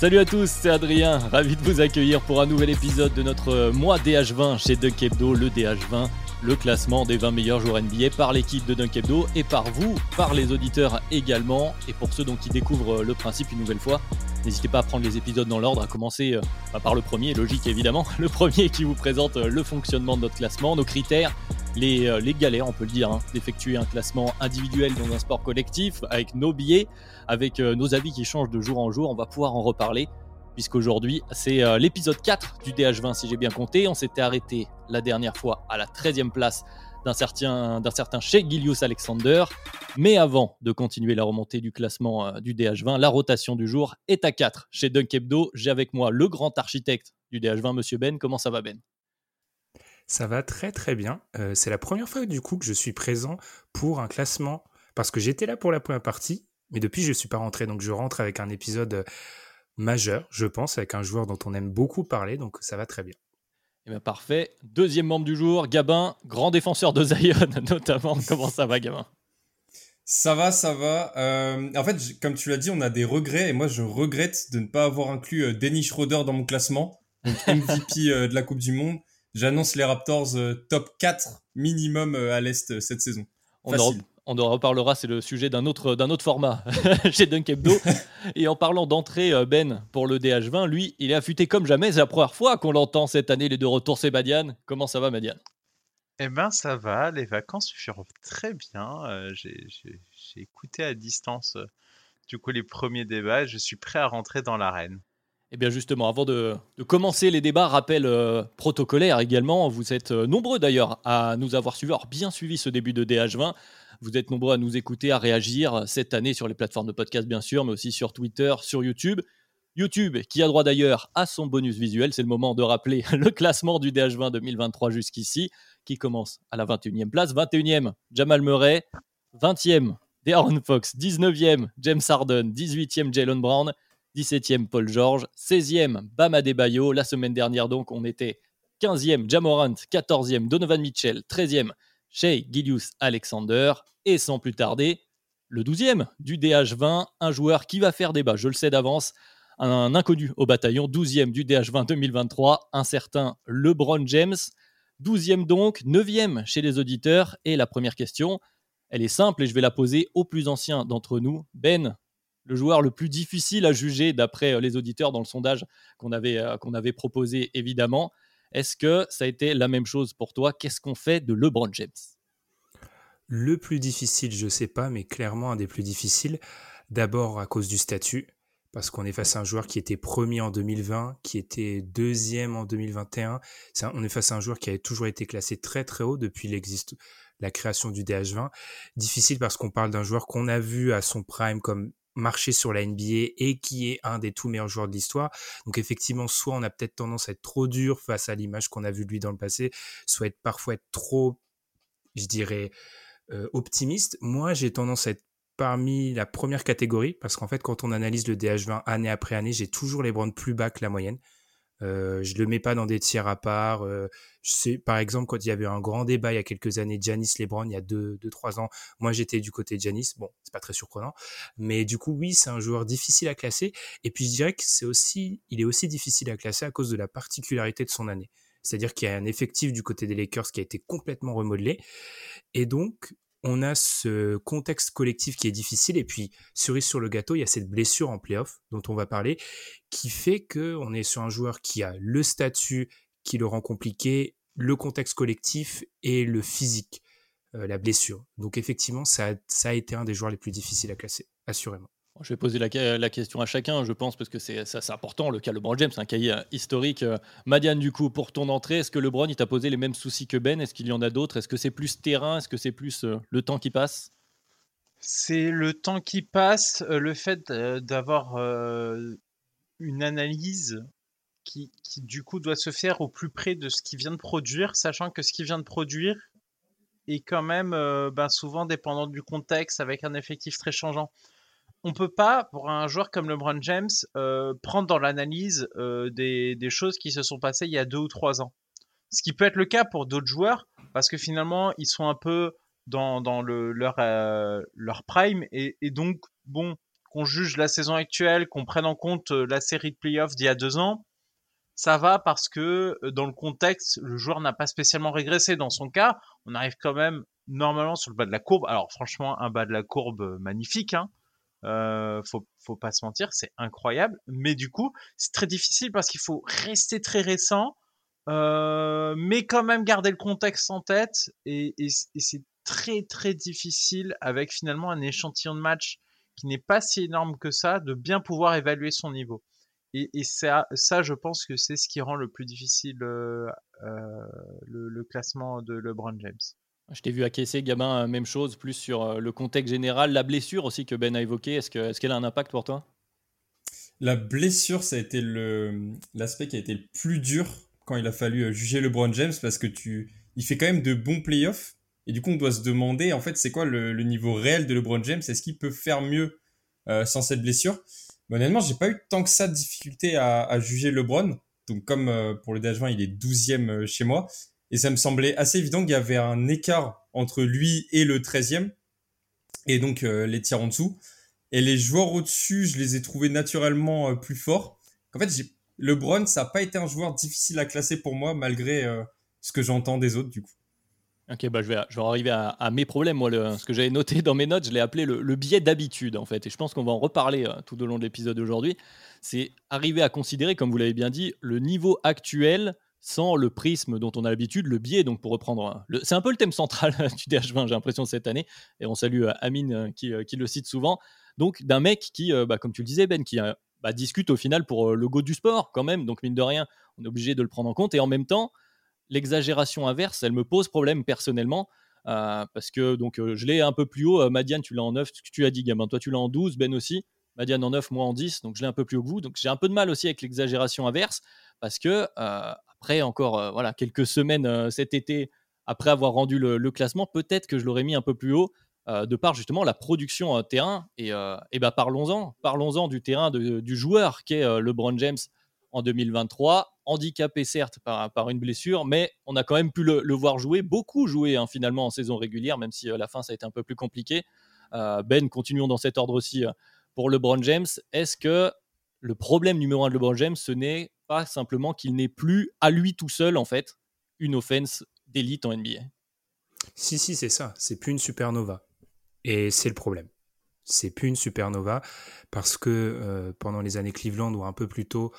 Salut à tous, c'est Adrien, ravi de vous accueillir pour un nouvel épisode de notre euh, mois DH20 chez Dunk Hebdo, le DH20, le classement des 20 meilleurs joueurs NBA par l'équipe de Dunk et par vous, par les auditeurs également. Et pour ceux donc qui découvrent euh, le principe une nouvelle fois, n'hésitez pas à prendre les épisodes dans l'ordre, à commencer euh, bah, par le premier, logique évidemment, le premier qui vous présente euh, le fonctionnement de notre classement, nos critères, les, les galères, on peut le dire, hein, d'effectuer un classement individuel dans un sport collectif, avec nos billets, avec nos avis qui changent de jour en jour, on va pouvoir en reparler, puisqu'aujourd'hui c'est euh, l'épisode 4 du DH20 si j'ai bien compté, on s'était arrêté la dernière fois à la 13e place d'un certain, d'un certain Shea Gilius Alexander, mais avant de continuer la remontée du classement euh, du DH20, la rotation du jour est à 4 chez Dunk Hebdo, j'ai avec moi le grand architecte du DH20, Monsieur Ben, comment ça va Ben? Ça va très très bien. Euh, c'est la première fois du coup que je suis présent pour un classement parce que j'étais là pour la première partie, mais depuis je ne suis pas rentré. Donc je rentre avec un épisode majeur, je pense, avec un joueur dont on aime beaucoup parler, donc ça va très bien. Eh bien, parfait. Deuxième membre du jour, Gabin, grand défenseur de Zion notamment. Comment ça va, Gabin? Ça va, ça va. Euh, en fait, comme tu l'as dit, on a des regrets et moi je regrette de ne pas avoir inclus euh, Dennis Schroeder dans mon classement, donc MVP euh, de la Coupe du Monde. J'annonce les Raptors euh, top 4 minimum euh, à l'Est euh, cette saison. on. On en reparlera, c'est le sujet d'un autre, d'un autre format chez Dunk Hebdo. Et en parlant d'entrée, euh, Ben, pour le DH20, lui, il est affûté comme jamais. C'est la première fois qu'on l'entend cette année, les deux retours, c'est Badian. Comment ça va, Badian Eh ben ça va, les vacances furent très bien. euh, j'ai j'ai- j'ai écouté à distance euh, du coup les premiers débats. et Je suis prêt à rentrer dans l'arène. Eh bien justement, avant de, de commencer les débats, rappel euh, protocolaire également, vous êtes euh, nombreux d'ailleurs à nous avoir suivis, alors bien suivi ce début de DH20, vous êtes nombreux à nous écouter, à réagir cette année sur les plateformes de podcast bien sûr, mais aussi sur Twitter, sur YouTube. YouTube qui a droit d'ailleurs à son bonus visuel, c'est le moment de rappeler le classement du DH20 2023 jusqu'ici, qui commence à la 21e place. 21e, Jamal Murray, 20e, De'Aaron Fox, 19e, James Harden, 18e, Jalen Brown, 17e Paul George, 16e Bam Adebayo. La semaine dernière, donc, on était 15e Jamorant, 14e Donovan Mitchell, 13e Shea Gilius Alexander. Et sans plus tarder, le 12e du DH20, un joueur qui va faire débat, je le sais d'avance, un inconnu au bataillon, 12e du DH20 2023, un certain LeBron James. 12e donc, 9e chez les auditeurs. Et la première question, elle est simple et je vais la poser au plus ancien d'entre nous. Ben, le joueur le plus difficile à juger d'après euh, les auditeurs dans le sondage qu'on avait, euh, qu'on avait proposé évidemment. Est-ce que ça a été la même chose pour toi? Qu'est-ce qu'on fait de LeBron James? Le plus difficile, je sais pas, mais clairement un des plus difficiles. D'abord à cause du statut, parce qu'on est face à un joueur qui était premier en 2020, qui était deuxième en 2021. C'est un- on est face à un joueur qui avait toujours été classé très très haut depuis la création du DH20. Difficile parce qu'on parle d'un joueur qu'on a vu à son prime comme marcher sur la NBA et qui est un des tout meilleurs joueurs de l'histoire. Donc effectivement, soit on a peut-être tendance à être trop dur face à l'image qu'on a vue de lui dans le passé, soit être parfois être trop, je dirais, euh, optimiste. Moi, j'ai tendance à être parmi la première catégorie parce qu'en fait, quand on analyse le DH20 année après année, j'ai toujours les brands plus bas que la moyenne. Euh, je le mets pas dans des tiers à part. Euh, par exemple, quand il y avait un grand débat il y a quelques années, Janis Lebron, il y a deux, deux, trois ans, moi j'étais du côté de Janis. Bon, c'est pas très surprenant, mais du coup, oui, c'est un joueur difficile à classer. Et puis je dirais que c'est aussi, il est aussi difficile à classer à cause de la particularité de son année. C'est-à-dire qu'il y a un effectif du côté des Lakers qui a été complètement remodelé, et donc on a ce contexte collectif qui est difficile. Et puis, cerise sur le gâteau, il y a cette blessure en playoff dont on va parler, qui fait que on est sur un joueur qui a le statut qui le rend compliqué, le contexte collectif et le physique. la blessure. Donc effectivement, ça a été un des joueurs les plus difficiles à classer, assurément. Je vais poser la, question à chacun, je pense, parce que c'est important. Le cas LeBron James, c'est un cahier euh, historique. Euh, Madiane, du coup, pour ton entrée, est-ce que LeBron, il t'a posé les mêmes soucis que Ben? Est-ce qu'il y en a d'autres? Est-ce que c'est plus terrain? Est-ce que c'est plus euh, le temps qui passe? C'est le temps qui passe, le fait d'avoir une analyse qui, du coup, doit se faire au plus près de ce qu'il vient de produire, sachant que ce qu'il vient de produire est quand même ben, souvent dépendant du contexte, avec un effectif très changeant on peut pas, pour un joueur comme LeBron James, euh, prendre dans l'analyse euh, des, choses qui se sont passées il y a deux ou trois ans. Ce qui peut être le cas pour d'autres joueurs, parce que finalement, ils sont un peu dans, leur, euh, leur prime, et, donc, bon, qu'on juge la saison actuelle, qu'on prenne en compte la série de playoffs d'il y a deux ans, ça va parce que dans le contexte, le joueur n'a pas spécialement régressé. Dans son cas, on arrive quand même normalement sur le bas de la courbe. Alors franchement, un bas de la courbe magnifique, hein, euh, faut, faut pas se mentir, c'est incroyable. Mais du coup, c'est très difficile parce qu'il faut rester très récent, euh, mais quand même garder le contexte en tête. Et, et, c'est très très difficile avec finalement un échantillon de match qui n'est pas si énorme que ça, de bien pouvoir évaluer son niveau. Et, et ça, ça, je pense que c'est ce qui rend le plus difficile euh, euh le, le classement de LeBron James. Je t'ai vu acquiescer, Gabin, même chose, plus sur euh, le contexte général. La blessure aussi que Ben a évoquée, est-ce qu'elle a un impact pour toi? La blessure, ça a été l'aspect qui a été le plus dur quand il a fallu euh, juger LeBron James parce que tu, il fait quand même de bons playoffs. Et du coup, on doit se demander, en fait, c'est quoi le, niveau réel de LeBron James? Est-ce qu'il peut faire mieux euh, sans cette blessure? Mais Honnêtement, j'ai pas eu tant que ça de difficulté à, juger LeBron. Donc, comme pour le DH20, il est 12e chez moi. Et ça me semblait assez évident qu'il y avait un écart entre lui et le 13e. Et donc euh, les tirs en dessous. Et les joueurs au-dessus, je les ai trouvés naturellement euh, plus forts. En fait, LeBron, ça n'a pas été un joueur difficile à classer pour moi, malgré euh, ce que j'entends des autres, du coup. Ok, bah je, vais, je vais arriver à, mes problèmes. Moi, ce que j'avais noté dans mes notes, je l'ai appelé le biais d'habitude, en fait. Et je pense qu'on va en reparler tout au long de l'épisode d'aujourd'hui. C'est arriver à considérer, comme vous l'avez bien dit, le niveau actuel sans le prisme dont on a l'habitude, le biais. Donc, pour reprendre, c'est un peu le thème central du DH20, j'ai l'impression, cette année. Et on salue euh, Amine euh, euh, qui, le cite souvent. Donc, d'un mec qui, bah, comme tu le disais, Ben, qui bah, discute au final pour le go du sport, quand même. Donc, mine de rien, on est obligé de le prendre en compte. Et en même temps, l'exagération inverse, elle me pose problème personnellement. parce que donc je l'ai un peu plus haut. Madiane, tu l'as en 9, tu as dit, gamin. Toi, tu l'as en 12, Ben aussi. Madiane en 9, moi en 10. Donc, je l'ai un peu plus au bout. Donc, j'ai un peu de mal aussi avec l'exagération inverse parce que après encore euh, voilà quelques semaines euh, cet été après avoir rendu le, classement, peut-être que je l'aurais mis un peu plus haut euh, de par justement la production terrain. Et, bah, parlons-en, parlons-en du terrain du joueur qui est LeBron James en 2023, handicapé certes par, par, une blessure, mais on a quand même pu le, voir jouer, beaucoup jouer hein, finalement en saison régulière, même si la fin ça a été un peu plus compliqué. ben, continuons dans cet ordre aussi pour LeBron James. Est-ce que le problème numéro un de LeBron James, ce n'est pas simplement qu'il n'est plus à lui tout seul, en fait, une offense d'élite en NBA. Si, si, c'est ça. C'est plus une supernova. Et c'est le problème. C'est plus une supernova parce que euh, pendant les années Cleveland ou un peu plus tôt,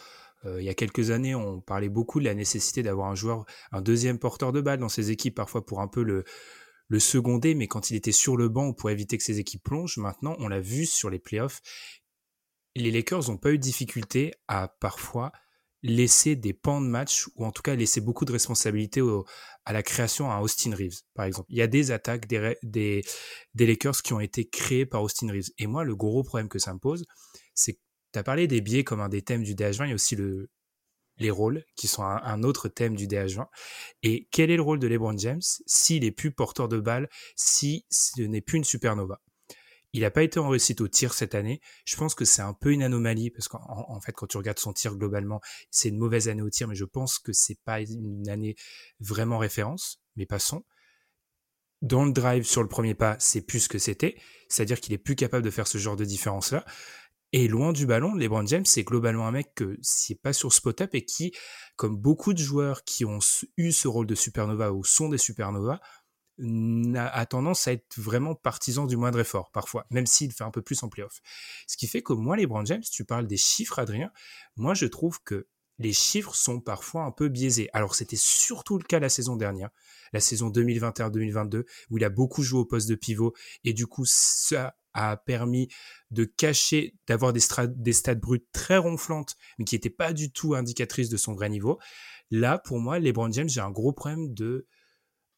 euh, il y a quelques années, on parlait beaucoup de la nécessité d'avoir un joueur, un deuxième porteur de balle dans ses équipes, parfois pour un peu le, seconder, mais quand il était sur le banc pour éviter que ses équipes plongent, maintenant, on l'a vu sur les playoffs, les Lakers n'ont pas eu de difficulté à parfois laisser des pans de match ou en tout cas laisser beaucoup de responsabilités à la création à Austin Reeves, par exemple. Il y a des attaques des, Lakers qui ont été créées par Austin Reeves. Et moi, le gros problème que ça me pose, c'est que tu as parlé des biais comme un des thèmes du DH20, il y a aussi le, les rôles qui sont un, autre thème du DH20. Et quel est le rôle de LeBron James s'il est plus porteur de balle, si ce n'est plus une supernova? Il n'a pas été en réussite au tir cette année. Je pense que c'est un peu une anomalie parce qu'en fait, quand tu regardes son tir globalement, c'est une mauvaise année au tir, mais je pense que c'est pas une année vraiment référence. Mais passons. Dans le drive sur le premier pas, c'est plus ce que c'était. C'est-à-dire qu'il est plus capable de faire ce genre de différence-là. Et loin du ballon, LeBron James, c'est globalement un mec que c'est pas sur spot-up et qui, comme beaucoup de joueurs qui ont eu ce rôle de supernova ou sont des supernovas, a, tendance à être vraiment partisan du moindre effort, parfois, même s'il fait un peu plus en playoff. Ce qui fait que moi, les Brand James, tu parles des chiffres, Adrien, moi je trouve que les chiffres sont parfois un peu biaisés. Alors c'était surtout le cas la saison dernière. la saison 2021-2022 où il a beaucoup joué au poste de pivot et du coup ça a permis de cacher, d'avoir des, des stats brutes très ronflantes mais qui n'étaient pas du tout indicatrices de son vrai niveau. Là, pour moi, LeBron James, j'ai un gros problème de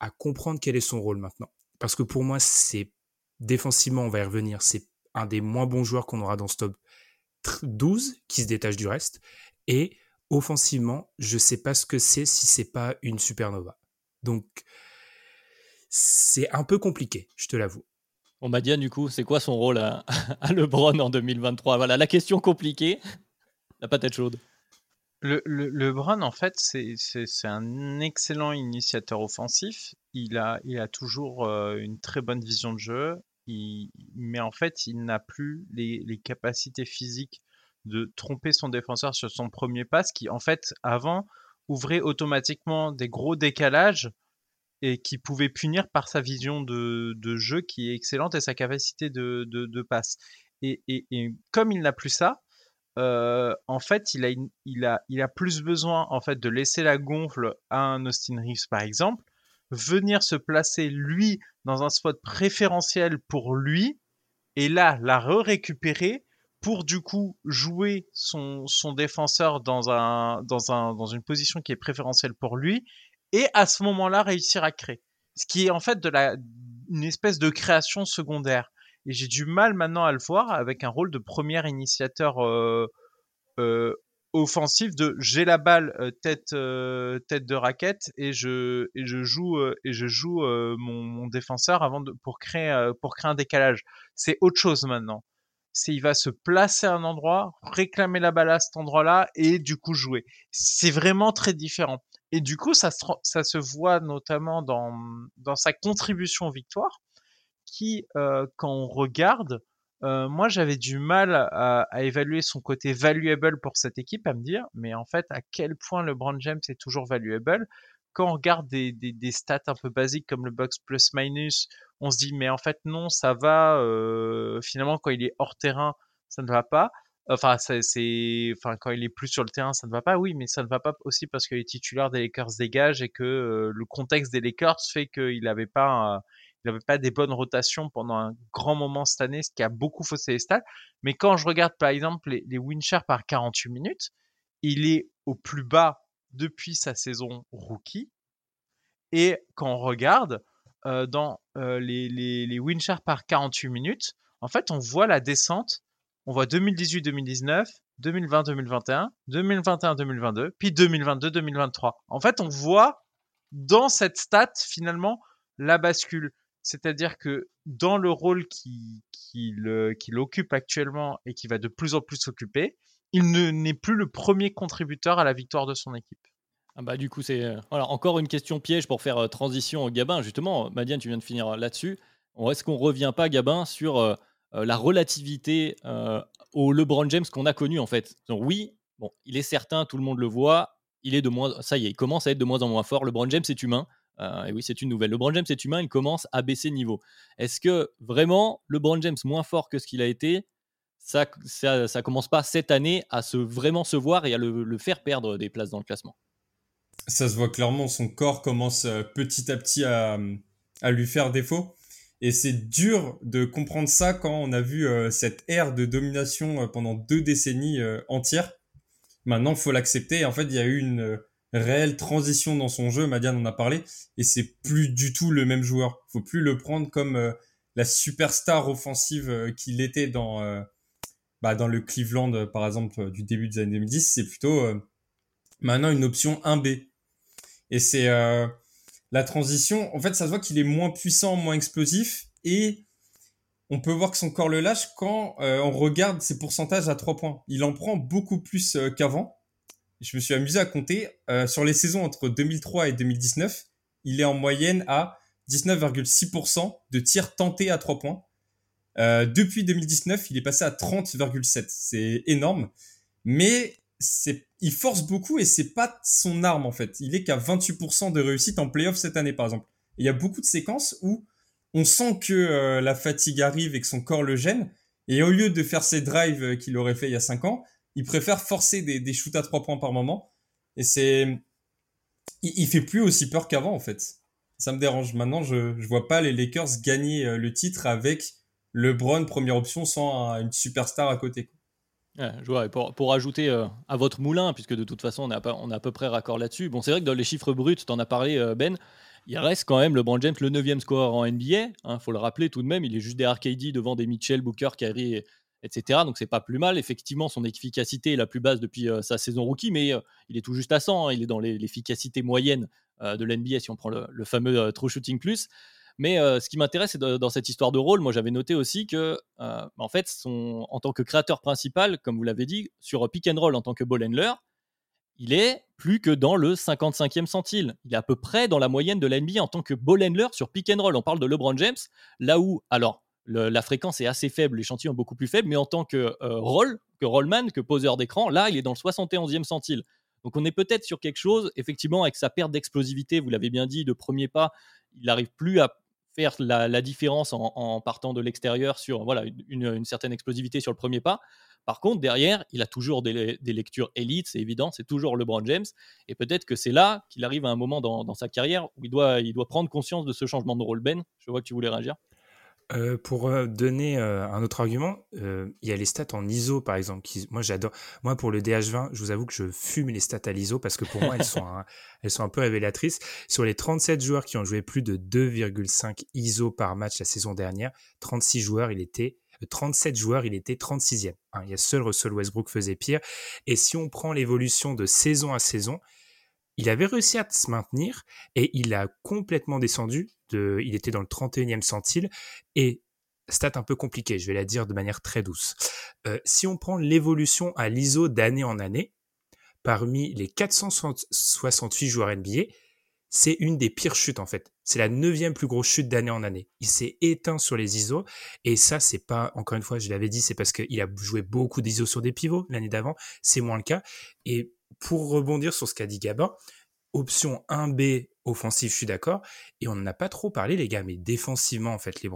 à comprendre quel est son rôle maintenant. Parce que pour moi, c'est défensivement, on va y revenir, c'est un des moins bons joueurs qu'on aura dans ce top 12 qui se détache du reste. Et offensivement, je sais pas ce que c'est si c'est pas une supernova. Donc, c'est un peu compliqué, je te l'avoue. Bon, Madiane, du coup, c'est quoi son rôle à, LeBron en 2023 Voilà, la question compliquée, la patate chaude. Le, le, LeBron, en fait, c'est un excellent initiateur offensif. Il a, toujours euh, une très bonne vision de jeu. Mais en fait, il n'a plus les, capacités physiques de tromper son défenseur sur son premier passe, qui en fait, avant, ouvrait automatiquement des gros décalages et qui pouvait punir par sa vision de, jeu qui est excellente et sa capacité de, passe. Et, comme il n'a plus ça, euh, en fait, il a, il, a, il a plus besoin en fait de laisser la gonfle à un Austin Reeves par exemple, venir se placer lui dans un spot préférentiel pour lui, et là la re-récupérer pour du coup jouer son, son défenseur dans, un, dans, un, dans une position qui est préférentielle pour lui, et à ce moment-là réussir à créer. Ce qui est en fait de la, une espèce de création secondaire et j'ai du mal maintenant à le voir avec un rôle de premier initiateur euh, euh, offensif de j'ai la balle euh, tête euh, tête de raquette et je et je joue euh, et je joue mon, mon, défenseur avant de pour créer pour créer un décalage c'est autre chose maintenant. C'est il va se placer à un endroit réclamer la balle à cet endroit-là et du coup jouer. C'est vraiment très différent. Et du coup ça se, ça se voit notamment dans dans sa contribution victoire qui, quand on regarde, moi j'avais du mal à, évaluer son côté valuable pour cette équipe, à me dire, mais en fait, à quel point le Brand James est toujours valuable. Quand on regarde des, des, stats un peu basiques comme le box plus minus, on se dit, mais en fait, non, ça va. Finalement, quand il est hors terrain, ça ne va pas. Enfin, c'est, enfin, quand il est plus sur le terrain, ça ne va pas. Oui, mais ça ne va pas aussi parce que les titulaires des Lakers dégagent et que le contexte des Lakers fait qu'il n'avait pas, il n'avait pas des bonnes rotations pendant un grand moment cette année, ce qui a beaucoup faussé les stats. Mais quand je regarde par exemple les, les win par 48 minutes, il est au plus bas depuis sa saison rookie. Et quand on regarde euh, dans euh, les, les, les par 48 minutes, en fait, on voit la descente. On voit 2018-2019, 2020-2021, 2021-2022, puis 2022-2023. En fait, on voit dans cette stat finalement la bascule. C'est-à-dire que dans le rôle qu'il occupe actuellement et qui va de plus en plus s'occuper, il n'est plus le premier contributeur à la victoire de son équipe. Ah bah du coup, c'est euh, voilà, encore une question piège pour faire euh, transition au Gabin. Justement, Madiane, tu viens de finir là-dessus. Est-ce qu'on revient pas, Gabin, sur euh, la relativité au LeBron James qu'on a connu en fait? Oui, bon, il est certain, tout le monde le voit, il est de moins, ça y est, il commence à être de moins en moins fort. LeBron James est humain. Euh, oui, c'est une nouvelle. LeBron James est humain, il commence à baisser niveau. Est-ce que vraiment LeBron James moins fort que ce qu'il a été, ça, ça, commence pas cette année à se vraiment se voir et à le, faire perdre des places dans le classement? Ça se voit clairement, son corps commence euh, petit à petit à, lui faire défaut. Et c'est dur de comprendre ça quand on a vu euh, cette ère de domination pendant deux décennies entières. Maintenant, faut l'accepter. En fait, il y a eu une réelle transition dans son jeu. Madiane en a parlé et c'est plus du tout le même joueur. Faut plus le prendre comme euh, la superstar offensive euh, qu'il était dans euh, bah, dans le Cleveland par exemple du début des années 2010. C'est plutôt maintenant une option 1B. Et c'est la transition. En fait, ça se voit qu'il est moins puissant, moins explosif et on peut voir que son corps le lâche quand on regarde ses pourcentages à 3 points. Il en prend beaucoup plus qu'avant je me suis amusé à compter. Euh, sur les saisons entre 2003 et 2019, il est en moyenne à 19,6% de tirs tentés à 3 points. Euh, depuis 2019, il est passé à 30,7. C'est énorme. Mais c'est, il force beaucoup et c'est pas son arme en fait. Il est qu'à 28% de réussite en playoff cette année par exemple. il y a beaucoup de séquences où on sent que euh, la fatigue arrive et que son corps le gêne. Et au lieu de faire ses drives qu'il aurait fait il y a 5 ans, il préfère forcer des, shoots à trois points par moment. Et c'est, il, il, fait plus aussi peur qu'avant en fait. Ça me dérange. Maintenant, je je vois pas les Lakers gagner euh, le titre avec LeBron première option sans une superstar à côté. je vois, pour, pour ajouter euh, à votre moulin, puisque de toute façon on est à, on à peu près raccord là-dessus, bon c'est vrai que dans les chiffres bruts, tu en as parlé euh, Ben, il reste quand même LeBron James le 9 score en NBA, il hein, faut le rappeler tout de même, il est juste derrière KD devant des Mitchell, Booker, Kyrie, etc. Donc c'est pas plus mal, effectivement son efficacité est la plus basse depuis euh, sa saison rookie, mais il est tout juste à 100, hein. il est dans l'efficacité moyenne de l'NBA si on prend le, fameux True Shooting Plus. Mais euh, ce qui m'intéresse dans cette histoire de rôle, moi j'avais noté aussi que, euh, en fait, en tant que créateur principal, comme vous l'avez dit, sur pick en tant que ball handler, il est plus que dans le 55e centile. Il est à peu près dans la moyenne de l'NBA en tant que ball handler sur pick. On parle de LeBron James, là où, alors, la fréquence est assez faible, l'échantillon est beaucoup plus faible, mais en tant que euh, roll, que rollman, que poseur d'écran, là, il est dans le 71e centile. Donc on est peut-être sur quelque chose, effectivement, avec sa perte d'explosivité, vous l'avez bien dit, de premier pas, il n'arrive plus à faire la, différence en, partant de l'extérieur sur voilà, une, certaine explosivité sur le premier pas. Par contre, derrière, il a toujours des, lectures élites, c'est évident, c'est toujours LeBron James. Et peut-être que c'est là qu'il arrive à un moment dans, dans, sa carrière où il doit, il doit prendre conscience de ce changement de rôle. Ben, je vois que tu voulais réagir. Euh, pour euh, donner euh, un autre argument, il y a les stats en ISO par exemple. Moi j'adore. Moi pour le DH20, je vous avoue que je fume les stats à l'ISO parce que pour moi elles sont un, elles sont un peu révélatrices. Sur les 37 joueurs qui ont joué plus de 2,5 ISO par match la saison dernière, 36 joueurs, il était 37 joueurs, il était 36e. Hein, il y a seul Russell Westbrook faisait pire. Et si on prend l'évolution de saison à saison, il avait réussi à se maintenir et il a complètement descendu. De, il était dans le 31e centile et stat un peu compliqué, je vais la dire de manière très douce. Euh, si on prend l'évolution à l'ISO d'année en année, parmi les 468 joueurs NBA, c'est une des pires chutes en fait. C'est la neuvième plus grosse chute d'année en année. Il s'est éteint sur les ISO et ça c'est pas encore une fois je l'avais dit c'est parce qu'il a joué beaucoup d'ISO sur des pivots l'année d'avant. C'est moins le cas et pour rebondir sur ce qu'a dit Gabin, option 1B offensif, je suis d'accord. Et on n'en a pas trop parlé, les gars, mais défensivement, en fait, les.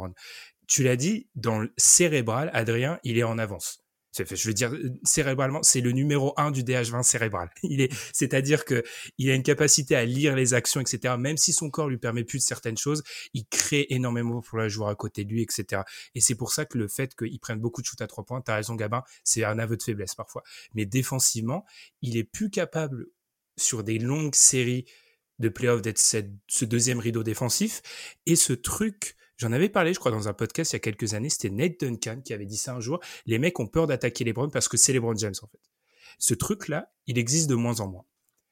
Tu l'as dit, dans le cérébral, Adrien, il est en avance. Je veux dire, cérébralement, c'est le numéro 1 du DH20 cérébral. Il est, c'est-à-dire que il a une capacité à lire les actions, etc. Même si son corps lui permet plus de certaines choses, il crée énormément pour la joueur à côté de lui, etc. Et c'est pour ça que le fait qu'il prenne beaucoup de shoot à trois points, t'as raison, Gabin, c'est un aveu de faiblesse parfois. Mais défensivement, il est plus capable sur des longues séries de playoffs d'être ce deuxième rideau défensif. Et ce truc, j'en avais parlé, je crois, dans un podcast il y a quelques années, c'était Nate Duncan qui avait dit ça un jour. Les mecs ont peur d'attaquer les Browns parce que c'est les Browns James, en fait. Ce truc-là, il existe de moins en moins.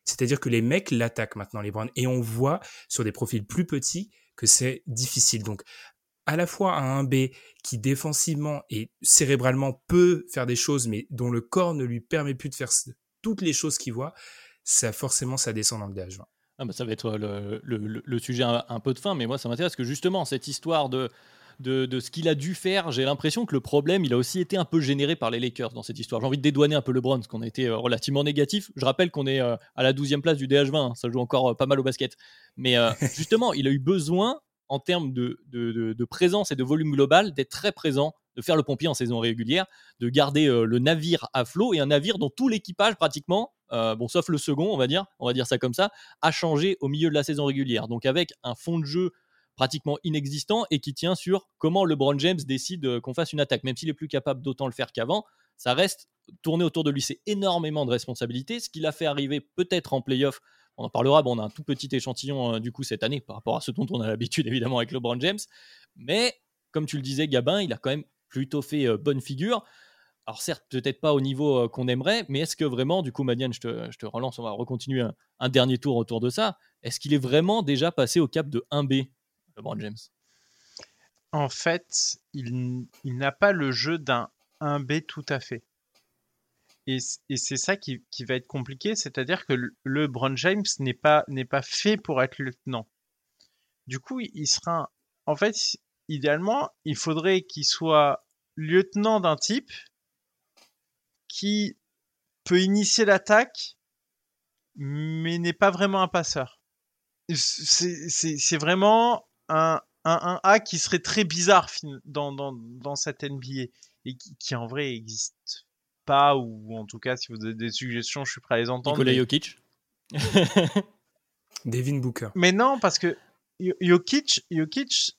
C'est-à-dire que les mecs l'attaquent maintenant, les Browns. Et on voit sur des profils plus petits que c'est difficile. Donc, à la fois un 1B qui défensivement et cérébralement peut faire des choses, mais dont le corps ne lui permet plus de faire toutes les choses qu'il voit, ça forcément ça descend dans le DH20. Ah bah ça va être le, sujet un, peu de fin, mais moi ça m'intéresse que justement cette histoire de, de, ce qu'il a dû faire, j'ai l'impression que le problème il a aussi été un peu généré par les Lakers dans cette histoire. J'ai envie de dédouaner un peu LeBron, parce qu'on a été euh, relativement négatif. Je rappelle qu'on est euh, à la 12e place du DH20, hein, ça joue encore euh, pas mal au basket. Mais justement, il a eu besoin en termes de, de, présence et de volume global d'être très présent de faire le pompier en saison régulière, de garder le navire à flot et un navire dont tout l'équipage pratiquement euh, bon, sauf le second, on va dire, on va dire ça comme ça, a changé au milieu de la saison régulière. Donc avec un fond de jeu pratiquement inexistant et qui tient sur comment LeBron James décide euh, qu'on fasse une attaque. Même s'il est plus capable d'autant le faire qu'avant, ça reste tourné autour de lui. C'est énormément de responsabilités. Ce qu'il a fait arriver peut-être en playoff, on en parlera. Bon, on a un tout petit échantillon euh, du coup cette année par rapport à ce dont on a l'habitude évidemment avec LeBron James. Mais comme tu le disais, Gabin, il a quand même plutôt fait bonne figure alors certes, peut-être pas au niveau euh, qu'on aimerait, mais est-ce que vraiment, du coup, Madiane, je te, relance, on va recontinuer un, dernier tour autour de ça. Est-ce qu'il est vraiment déjà passé au cap de 1B, LeBron James? En fait, il, n'a pas le jeu d'un 1B tout à fait. Et, c'est ça qui, va être compliqué, c'est-à-dire que le LeBron James n'est pas, n'est pas fait pour être lieutenant. Du coup, il sera... En fait, idéalement, il faudrait qu'il soit lieutenant d'un type qui peut initier l'attaque, mais n'est pas vraiment un passeur. C'est vraiment un, un, 1A qui serait très bizarre dans, dans, dans cette NBA et qui, en vrai n'existe pas, ou en tout cas, si vous avez des suggestions, je suis prêt à les entendre. Nikola Jokic Devin Booker. Mais non, parce que Jokic, Jokic,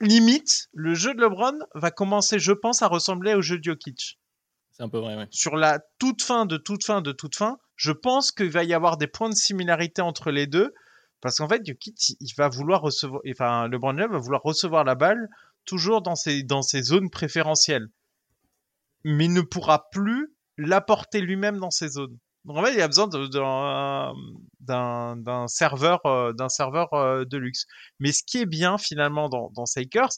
limite, le jeu de LeBron va commencer, je pense, à ressembler au jeu de Jokic. C'est un peu vrai, ouais. Sur la toute fin de toute fin de toute fin, je pense qu'il va y avoir des points de similarité entre les deux. Parce qu'en fait, Jokic, il va vouloir recevoir, enfin, LeBron James va vouloir recevoir la balle toujours dans ses, dans ses zones préférentielles. Mais il ne pourra plus l'apporter lui-même dans ces zones. Donc en fait, il a besoin d'un serveur, euh, serveur euh, de luxe. Mais ce qui est bien finalement dans, dans Sakers,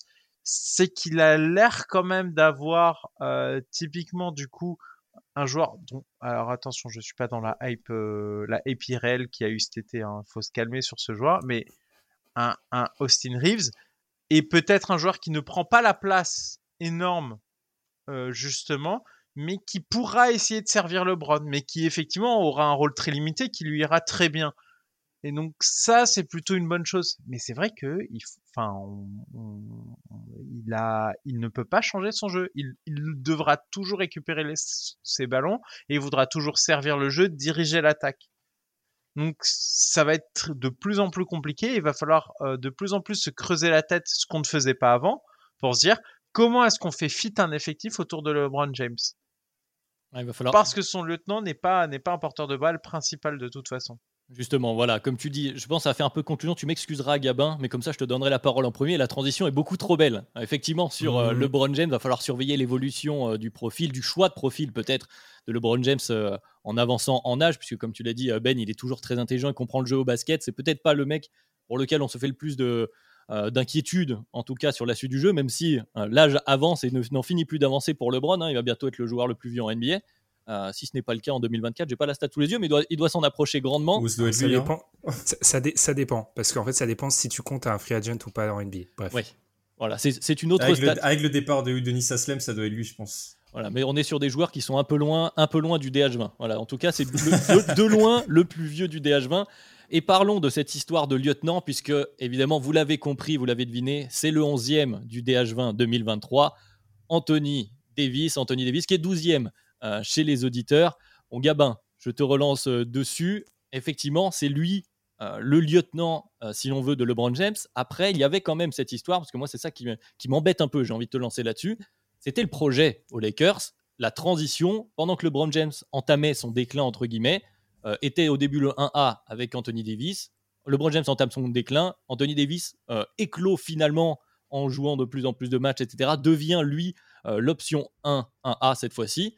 c'est qu'il a l'air quand même d'avoir euh, typiquement du coup un joueur dont alors attention je suis pas dans la hype la hype irréelle qui a eu cet été hein, faut se calmer sur ce joueur mais un, un Austin Reeves est peut-être un joueur qui ne prend pas la place énorme justement mais qui pourra essayer de servir LeBron, mais qui effectivement aura un rôle très limité, qui lui ira très bien. Et donc ça, c'est plutôt une bonne chose. Mais c'est vrai que, il, enfin, il a, il ne peut pas changer son jeu. Il, devra toujours récupérer ses ballons et il voudra toujours servir le jeu, diriger l'attaque. Donc ça va être de plus en plus compliqué. Il va falloir euh, de plus en plus se creuser la tête, ce qu'on ne faisait pas avant, pour se dire comment est-ce qu'on fait fit un effectif autour de LeBron James? Parce que son lieutenant n'est pas, n'est pas un porteur de balle principal de toute façon. Justement, voilà, comme tu dis, je pense à faire un peu conclusion. Tu m'excuseras, Gabin, mais comme ça, je te donnerai la parole en premier. La transition est beaucoup trop belle. Effectivement, sur euh, mhm. LeBron James, va falloir surveiller l'évolution euh, du profil, du choix de profil peut-être de LeBron James euh, en avançant en âge, puisque comme tu l'as dit, Ben, il est toujours très intelligent et comprend le jeu au basket. C'est peut-être pas le mec pour lequel on se fait le plus de, d'inquiétude, en tout cas sur la suite du jeu, même si l'âge avance et n'en finit plus d'avancer pour LeBron. Hein. il va bientôt être le joueur le plus vieux en NBA. Euh, si ce n'est pas le cas en 2024, j'ai pas la stat tous les yeux, mais il doit, s'en approcher grandement. ça, hein. dépend, ça, dépend, parce qu'en fait, ça dépend si tu comptes un free agent ou pas en NBA. Bref. Oui, voilà, c'est une autre avec stat. Le, avec le départ de Denis Aslem, ça doit être lui, je pense. Voilà, mais on est sur des joueurs qui sont un peu loin, un peu loin du DH20. Voilà, en tout cas, c'est de, loin le plus vieux du DH20. Et parlons de cette histoire de lieutenant, puisque évidemment, vous l'avez compris, vous l'avez deviné, c'est le 11e du DH20 2023. Anthony Davis, Anthony Davis, qui est 12e euh, chez les auditeurs. Bon, Gabin, je te relance euh, dessus. Effectivement, c'est lui euh, le lieutenant, si l'on veut, de LeBron James. Après, il y avait quand même cette histoire, parce que moi, c'est ça qui, m'embête un peu. J'ai envie de te lancer là-dessus. C'était le projet aux Lakers, la transition, pendant que LeBron James entamait son déclin, entre guillemets, était au début le 1A avec Anthony Davis. LeBron James entame son déclin. Anthony Davis éclot finalement en jouant de plus en plus de matchs, etc. Devient, lui, l'option 1, 1A cette fois-ci.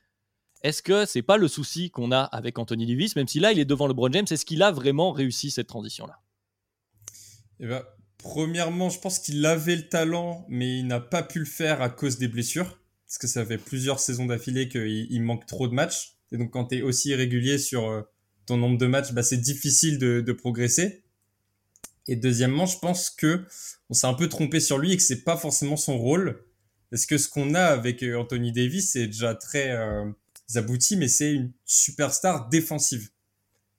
Est-ce que c'est pas le souci qu'on a avec Anthony Davis, même si là il est devant LeBron James, est-ce qu'il a vraiment réussi cette transition-là? Eh ben, Premièrement, je pense qu'il avait le talent, mais il n'a pas pu le faire à cause des blessures, parce que ça fait plusieurs saisons d'affilée qu'il manque trop de matchs. Et donc quand tu es aussi irrégulier sur euh, ton nombre de matchs, bah, c'est difficile de, progresser. Et deuxièmement, je pense que on s'est un peu trompé sur lui et que c'est pas forcément son rôle. Est-ce que ce qu'on a avec euh, Anthony Davis, c'est déjà très euh, abouti, mais c'est une superstar défensive.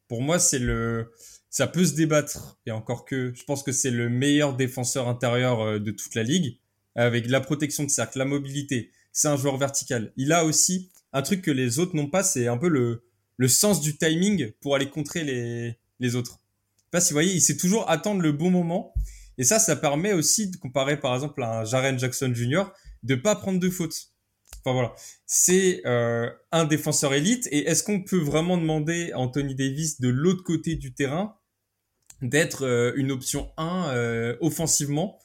Pour moi, c'est le, ça peut se débattre, et encore que je pense que c'est le meilleur défenseur intérieur euh, de toute la ligue, avec la protection de cercle, la mobilité. C'est un joueur vertical. Il a aussi un truc que les autres n'ont pas, c'est un peu le, le sens du timing pour aller contrer les, les autres. Pas si vous voyez, il sait toujours attendre le bon moment. Et ça, ça permet aussi de comparer par exemple à un Jaren Jackson Jr. de pas prendre de fautes. Enfin voilà, c'est euh, un défenseur élite. Et est-ce qu'on peut vraiment demander à Anthony Davis de l'autre côté du terrain d'être euh, une option 1 euh, offensivement?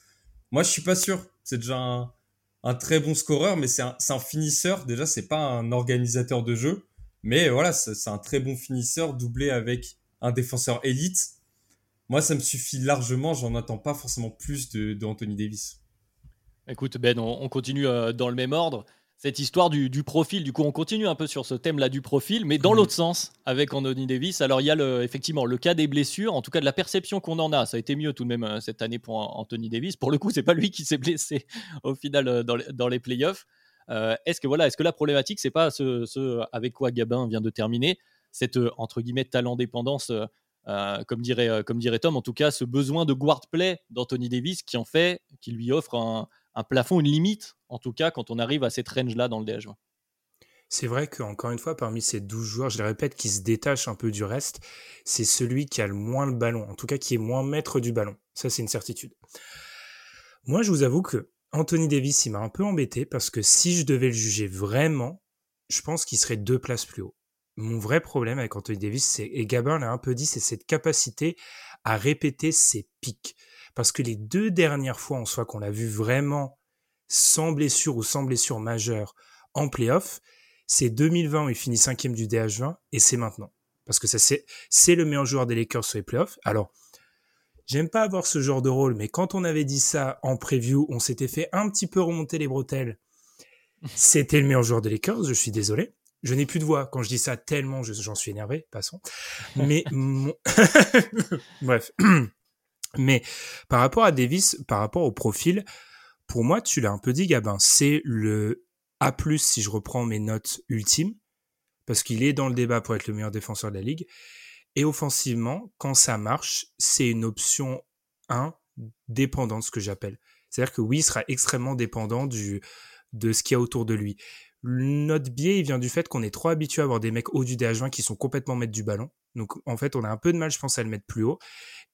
Moi, je suis pas sûr. C'est déjà un, un, très bon scoreur, mais c'est un, un, finisseur. Déjà, c'est pas un organisateur de jeu, mais voilà, c'est un très bon finisseur doublé avec un défenseur élite. Moi, ça me suffit largement. J'en attends pas forcément plus de, de Anthony Davis. Écoute, Ben, on, on continue dans le même ordre cette histoire du, profil. Du coup, on continue un peu sur ce thème-là du profil, mais dans mhm. l'autre sens avec Anthony Davis. Alors, il y a le, effectivement le cas des blessures, en tout cas de la perception qu'on en a. Ça a été mieux tout de même euh, cette année pour Anthony Davis. Pour le coup, c'est pas lui qui s'est blessé au final euh, dans, les, playoffs. Euh, est-ce que voilà, est-ce que la problématique, c'est pas ce, avec quoi Gabin vient de terminer, cette entre guillemets talent dépendance, comme dirait comme dirait Tom, en tout cas, ce besoin de guard play d'Anthony Davis qui en fait, qui lui offre un, plafond, une limite, en tout cas, quand on arrive à cette range-là dans le DH20. C'est vrai qu'encore une fois, parmi ces 12 joueurs, je le répète, qui se détachent un peu du reste, c'est celui qui a le moins le ballon, en tout cas qui est moins maître du ballon. Ça, c'est une certitude. Moi, je vous avoue que Anthony Davis, il m'a un peu embêté parce que si je devais le juger vraiment, je pense qu'il serait deux places plus haut. Mon vrai problème avec Anthony Davis, c'est, et Gabin l'a un peu dit, c'est cette capacité à répéter ses pics. Parce que les deux dernières fois en soi qu'on l'a vu vraiment sans blessure ou sans blessure majeure en playoff, c'est 2020 où il finit cinquième du DH20 et c'est maintenant. Parce que ça, c'est, c'est le meilleur joueur des Lakers sur les playoffs. Alors, j'aime pas avoir ce genre de rôle, mais quand on avait dit ça en preview, on s'était fait un petit peu remonter les bretelles. C'était le meilleur joueur des Lakers, je suis désolé. Je n'ai plus de voix quand je dis ça tellement j'en suis énervé, passons. Mais bref. Mais par rapport à Davis, par rapport au profil, pour moi, tu l'as un peu dit, Gabin, c'est le A+, si je reprends mes notes ultimes, parce qu'il est dans le débat pour être le meilleur défenseur de la ligue. Et offensivement, quand ça marche, c'est une option 1 dépendante, ce que j'appelle. C'est-à-dire que oui, il sera extrêmement dépendant du, de ce qu'il y a autour de lui. Notre biais, il vient du fait qu'on est trop habitué à avoir des mecs haut du DH20 qui sont complètement maîtres du ballon. Donc, en fait, on a un peu de mal, je pense, à le mettre plus haut.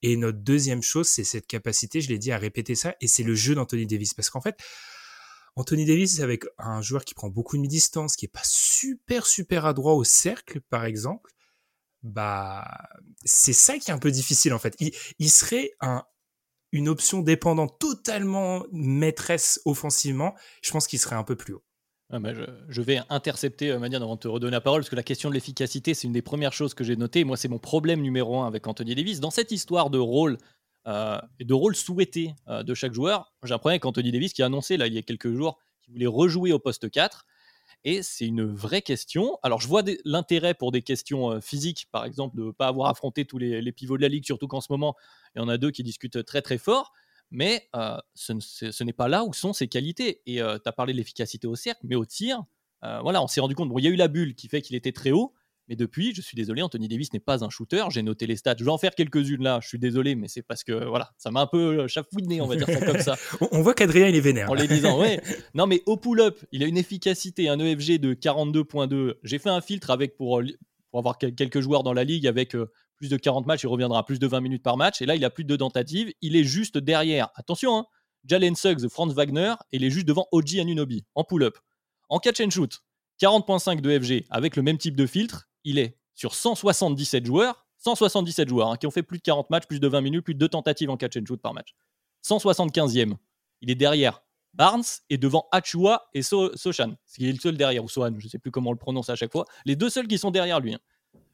Et notre deuxième chose, c'est cette capacité, je l'ai dit, à répéter ça. Et c'est le jeu d'Anthony Davis. Parce qu'en fait, Anthony Davis, c'est avec un joueur qui prend beaucoup de mi-distance, qui est pas super, super adroit au cercle, par exemple. Bah, c'est ça qui est un peu difficile, en fait. Il, serait un, une option dépendante totalement maîtresse offensivement. Je pense qu'il serait un peu plus haut. Ah je, vais intercepter euh, Madiane avant de te redonner la parole, parce que la question de l'efficacité, c'est une des premières choses que j'ai notées. Moi, c'est mon problème numéro un avec Anthony Davis. Dans cette histoire de rôle euh, et de rôle souhaité euh, de chaque joueur, j'ai un problème avec Anthony Davis qui a annoncé là, il y a quelques jours qu'il voulait rejouer au poste 4. Et c'est une vraie question. Alors, je vois l'intérêt pour des questions physiques, par exemple, de ne pas avoir affronté tous les, pivots de la ligue, surtout qu'en ce moment, il y en a deux qui discutent très très fort mais ce, n'est pas là où sont ses qualités. Et euh, tu as parlé de l'efficacité au cercle, mais au tir, voilà, on s'est rendu compte. Bon, il y a eu la bulle qui fait qu'il était très haut, mais depuis, je suis désolé, Anthony Davis n'est pas un shooter. J'ai noté les stats. Je vais en faire quelques-unes là. Je suis désolé, mais c'est parce que voilà, ça m'a un peu chafouiné, on va dire ça comme ça. on voit qu'Adrien il est vénère. En les disant, ouais. Non, mais au pull-up, il a une efficacité, un EFG de 42.2. J'ai fait un filtre avec pour, pour avoir quelques joueurs dans la ligue avec plus de 40 matchs, il reviendra à plus de 20 minutes par match. Et là, il a plus de tentatives. Il est juste derrière. Attention, hein, Jalen Suggs, Franz Wagner, et il est juste devant Oji Anunobi en pull-up. En catch and shoot, 40.5 de FG avec le même type de filtre. Il est sur 177 joueurs, 177 joueurs hein, qui ont fait plus de 40 matchs, plus de 20 minutes, plus de deux tentatives en catch and shoot par match. 175e. Il est derrière Barnes et devant Achua et Sochan. qui est le seul derrière, ou Sohan, je ne sais plus comment on le prononce à chaque fois. Les deux seuls qui sont derrière lui. Hein.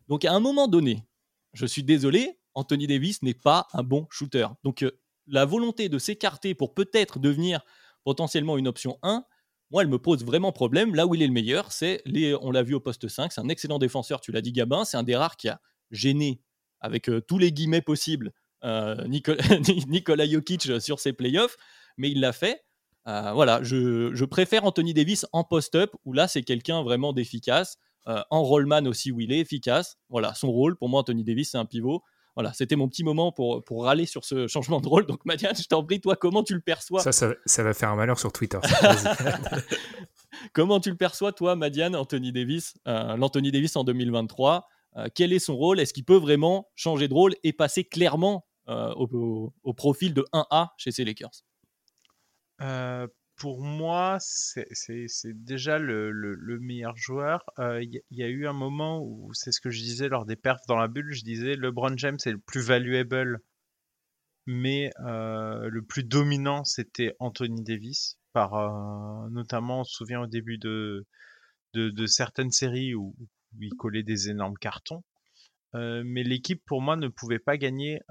Donc à un moment donné, je suis désolé, Anthony Davis n'est pas un bon shooter. Donc euh, la volonté de s'écarter pour peut-être devenir potentiellement une option 1, moi, elle me pose vraiment problème. Là où il est le meilleur, c'est, on l'a vu au poste 5, c'est un excellent défenseur, tu l'as dit Gabin, c'est un des rares qui a gêné, avec euh, tous les guillemets possibles, euh, Nicolas Jokic sur ses playoffs, mais il l'a fait. voilà, je, je, préfère Anthony Davis en post-up, où là, c'est quelqu'un vraiment d'efficace. Euh, en rollman aussi où il est efficace. Voilà, son rôle, pour moi, Anthony Davis, c'est un pivot. Voilà, c'était mon petit moment pour, pour râler sur ce changement de rôle. Donc, Madiane, je t'en prie, toi, comment tu le perçois? Ça, ça, va faire un malheur sur Twitter. comment tu le perçois, toi, Madiane, Anthony Davis, euh, l'Anthony Davis en 2023 euh, Quel est son rôle? Est-ce qu'il peut vraiment changer de rôle et passer clairement au, au, profil de 1A chez ces Lakers pour moi, c'est déjà le, meilleur joueur. Euh, il y, a eu un moment où, c'est ce que je disais lors des perfs dans la bulle, je disais LeBron James est le plus valuable, mais euh, le plus dominant, c'était Anthony Davis. Par, euh, notamment, on se souvient au début de, de, certaines séries où, il collait des énormes cartons. mais l'équipe, pour moi, ne pouvait pas gagner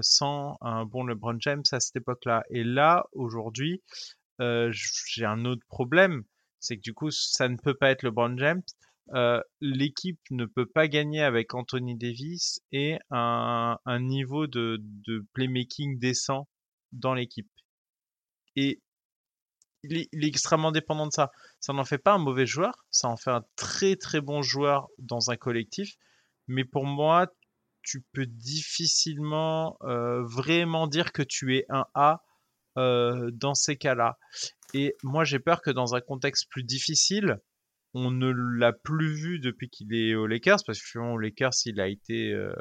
sans un bon LeBron James à cette époque-là. Et là, aujourd'hui, j'ai un autre problème, c'est que du coup, ça ne peut pas être LeBron James. L'équipe ne peut pas gagner avec Anthony Davis et un, niveau de, playmaking décent dans l'équipe. Et il est, extrêmement dépendant de ça. Ça n'en fait pas un mauvais joueur, ça en fait un très très bon joueur dans un collectif. Mais pour moi, tu peux difficilement euh, vraiment dire que tu es un A euh, dans ces cas-là. Et moi, j'ai peur que dans un contexte plus difficile, on ne l'a plus vu depuis qu'il est aux Lakers, parce que finalement, aux Lakers, euh,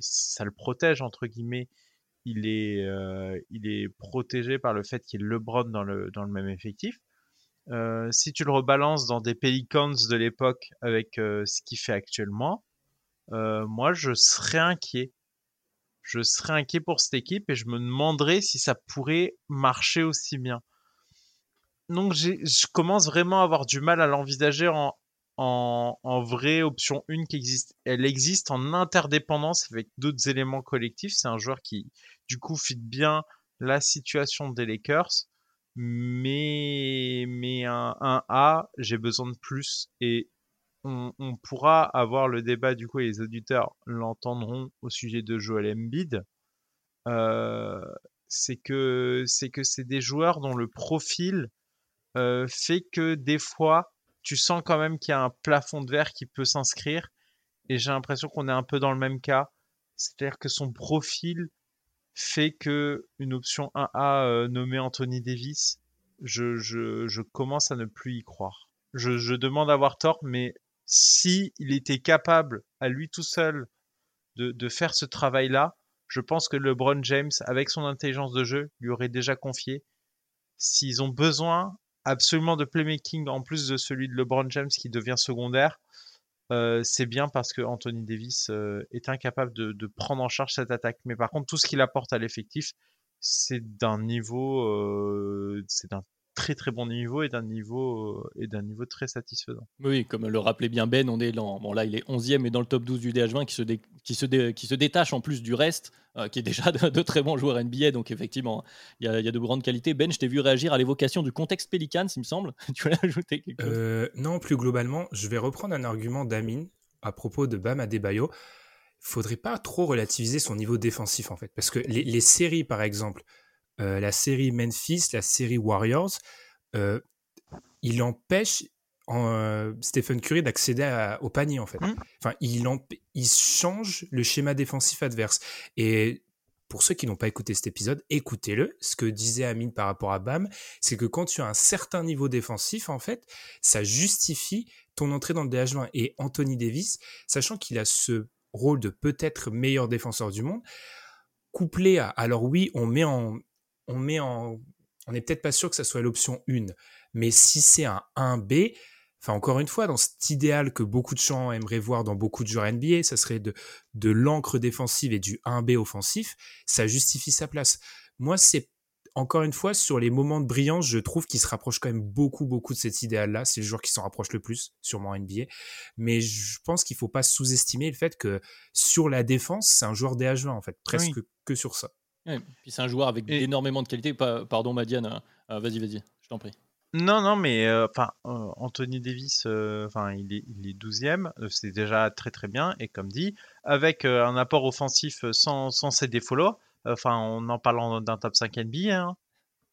ça le protège entre guillemets. Il est, euh, protégé par le fait qu'il y ait dans le même effectif. Euh, si tu le rebalances dans des Pelicans de l'époque avec ce qu'il fait actuellement, moi je serais inquiet. Je serais inquiet pour cette équipe et je me demanderais si ça pourrait marcher aussi bien donc je commence vraiment à avoir du mal à l'envisager en, en, vraie option 1 qui existe. Elle existe en interdépendance avec d'autres éléments collectifs. C'est un joueur qui, du coup, fit bien la situation des Lakers. Mais, mais un, un A, j'ai besoin de plus. Et on, pourra avoir le débat, du coup, et les auditeurs l'entendront au sujet de Joel Embiid. Euh, c'est que c'est que c'est des joueurs dont le profil euh, fait que des fois, tu sens quand même qu'il y a un plafond de verre qui peut s'inscrire. Et j'ai l'impression qu'on est un peu dans le même cas. C'est-à-dire que son profil fait que une option 1A euh, nommée Anthony Davis, je, je, je, commence à ne plus y croire. Je, je demande à avoir tort, mais si il était capable à lui tout seul de, faire ce travail-là, je pense que LeBron James, avec son intelligence de jeu, lui aurait déjà confié. S'ils ont besoin absolument de playmaking en plus de celui de LeBron James qui devient secondaire, euh, c'est bien parce que Anthony Davis euh, est incapable de, de, prendre en charge cette attaque. Mais par contre, tout ce qu'il apporte à l'effectif, c'est d'un niveau, euh, c'est d'un très très bon niveau et d'un niveau euh, et d'un niveau très satisfaisant. Oui, comme le rappelait bien Ben, on est dans, bon là il est 11e mais dans le top 12 du DH20 qui se, dé, qui se, dé, qui se détache en plus du reste, euh, qui est déjà de, de, très bons joueurs NBA, donc effectivement il y a, y a de grandes qualités. Ben, je t'ai vu réagir à l'évocation du contexte Pelicans, il me semble. tu voulais ajouter quelque chose? Euh, Non, plus globalement, je vais reprendre un argument d'Amine à propos de Bam Adebayo. Faudrait pas trop relativiser son niveau défensif en fait, parce que les, les séries par exemple euh, la série Memphis, la série Warriors, euh, il empêche euh, Stephen Curry d'accéder au panier en fait. Mmh. Enfin, il, il change le schéma défensif adverse. Et pour ceux qui n'ont pas écouté cet épisode, écoutez-le. Ce que disait Amine par rapport à Bam, c'est que quand tu as un certain niveau défensif, en fait, ça justifie ton entrée dans le DH20. Et Anthony Davis, sachant qu'il a ce rôle de peut-être meilleur défenseur du monde, couplé à, alors oui, on met en, on met en, on n'est peut-être pas sûr que ça soit l'option 1, mais si c'est un 1B, enfin encore une fois, dans cet idéal que beaucoup de gens aimeraient voir dans beaucoup de joueurs NBA, ça serait de, de l'encre défensive et du 1B offensif, ça justifie sa place. Moi, c'est encore une fois, sur les moments de brillance, je trouve qu'il se rapproche quand même beaucoup, beaucoup de cet idéal-là. C'est le joueur qui s'en rapproche le plus, sûrement en NBA. Mais je pense qu'il faut pas sous-estimer le fait que sur la défense, c'est un joueur DH20, en fait, presque oui. que sur ça. Ouais, puis c'est un joueur avec et... énormément de qualité. Pardon, Madiane, euh, vas-y, vas-y, je t'en prie. Non, non, mais enfin, euh, euh, Anthony Davis, enfin, il est, il est 12e, c'est déjà très très bien. Et comme dit, avec un apport offensif sans, sans ces défauts-là, enfin, on en parlant d'un top 5 NBA, hein,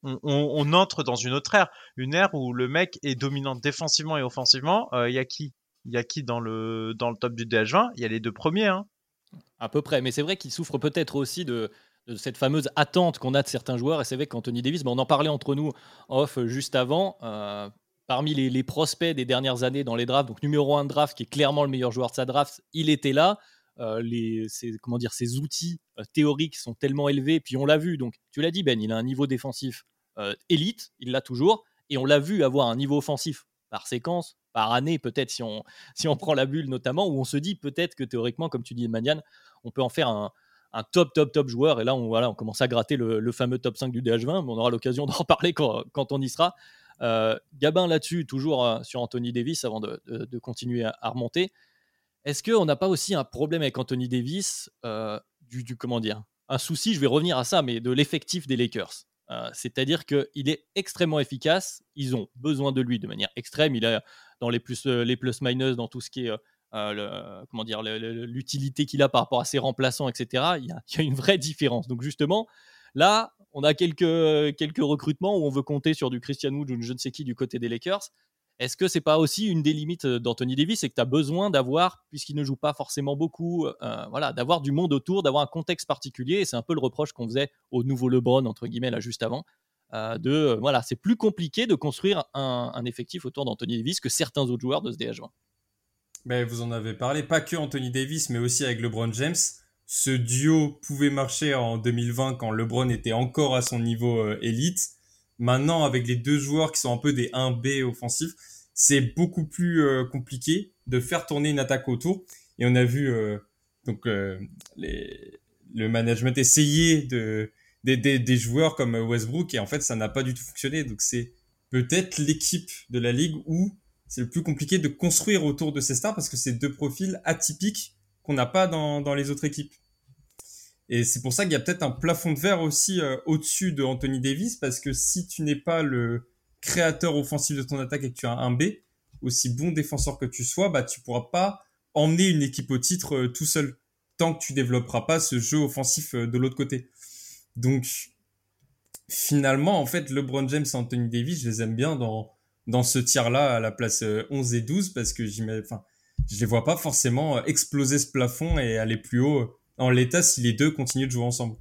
on, on, on, entre dans une autre ère, une ère où le mec est dominant défensivement et offensivement. Il y a qui? Il y a qui dans le dans le top du DH20 Il y a les deux premiers. Hein. À peu près, mais c'est vrai qu'il souffre peut-être aussi de de cette fameuse attente qu'on a de certains joueurs. Et c'est vrai qu'Anthony Davis, ben on en parlait entre nous off juste avant. Euh, parmi les, prospects des dernières années dans les drafts, donc numéro 1 de draft, qui est clairement le meilleur joueur de sa draft, il était là. Euh, les, ses, comment dire, ses outils euh, théoriques sont tellement élevés. Puis on l'a vu, donc tu l'as dit Ben, il a un niveau défensif euh, élite, il l'a toujours. Et on l'a vu avoir un niveau offensif par séquence, par année, peut-être si on, si on prend la bulle notamment, où on se dit peut-être que théoriquement, comme tu dis Manian, on peut en faire un, un top, top, top joueur. Et là, on, voilà, on commence à gratter le, fameux top 5 du DH20, mais on aura l'occasion d'en reparler quand, quand, on y sera. Euh, Gabin là-dessus, toujours euh, sur Anthony Davis, avant de, de, continuer à, remonter. Est-ce qu'on n'a pas aussi un problème avec Anthony Davis euh, du, comment dire, un souci, je vais revenir à ça, mais de l'effectif des Lakers C'est-à-dire qu'il est extrêmement efficace, ils ont besoin de lui de manière extrême, il a dans les plus, les plus-minus, dans tout ce qui est le, comment dire, l'utilité qu'il a par rapport à ses remplaçants, etc. Il y, a, une vraie différence. Donc justement, là, on a quelques, quelques recrutements où on veut compter sur du Christian Wood ou je ne sais qui du côté des Lakers. Est-ce que c'est pas aussi une des limites d'Anthony Davis, c'est que tu as besoin d'avoir, puisqu'il ne joue pas forcément beaucoup, euh, voilà, d'avoir du monde autour, d'avoir un contexte particulier. Et c'est un peu le reproche qu'on faisait au nouveau LeBron entre guillemets là juste avant. euh, de voilà, c'est plus compliqué de construire un, effectif autour d'Anthony Davis que certains autres joueurs de ce DH20. Mais vous en avez parlé, pas que Anthony Davis, mais aussi avec LeBron James. Ce duo pouvait marcher en 2020 quand LeBron était encore à son niveau euh, élite. Maintenant, avec les deux joueurs qui sont un peu des 1B offensifs, c'est beaucoup plus euh, compliqué de faire tourner une attaque autour. Et on a vu donc les, le management essayer de des, joueurs comme Westbrook et en fait ça n'a pas du tout fonctionné. Donc c'est peut-être l'équipe de la ligue où c'est le plus compliqué de construire autour de ces stars parce que c'est deux profils atypiques qu'on n'a pas dans, dans, les autres équipes. Et c'est pour ça qu'il y a peut-être un plafond de verre aussi euh, au-dessus de Anthony Davis parce que si tu n'es pas le créateur offensif de ton attaque et que tu as un B, aussi bon défenseur que tu sois, bah tu pourras pas emmener une équipe au titre euh, tout seul tant que tu développeras pas ce jeu offensif euh, de l'autre côté. Donc, finalement, en fait, LeBron James et Anthony Davis, je les aime bien dans, dans ce tiers-là à la place 11 euh, et 12 parce que enfin, je les vois pas forcément euh, exploser ce plafond et aller plus haut en l'état si les deux continuent de jouer ensemble.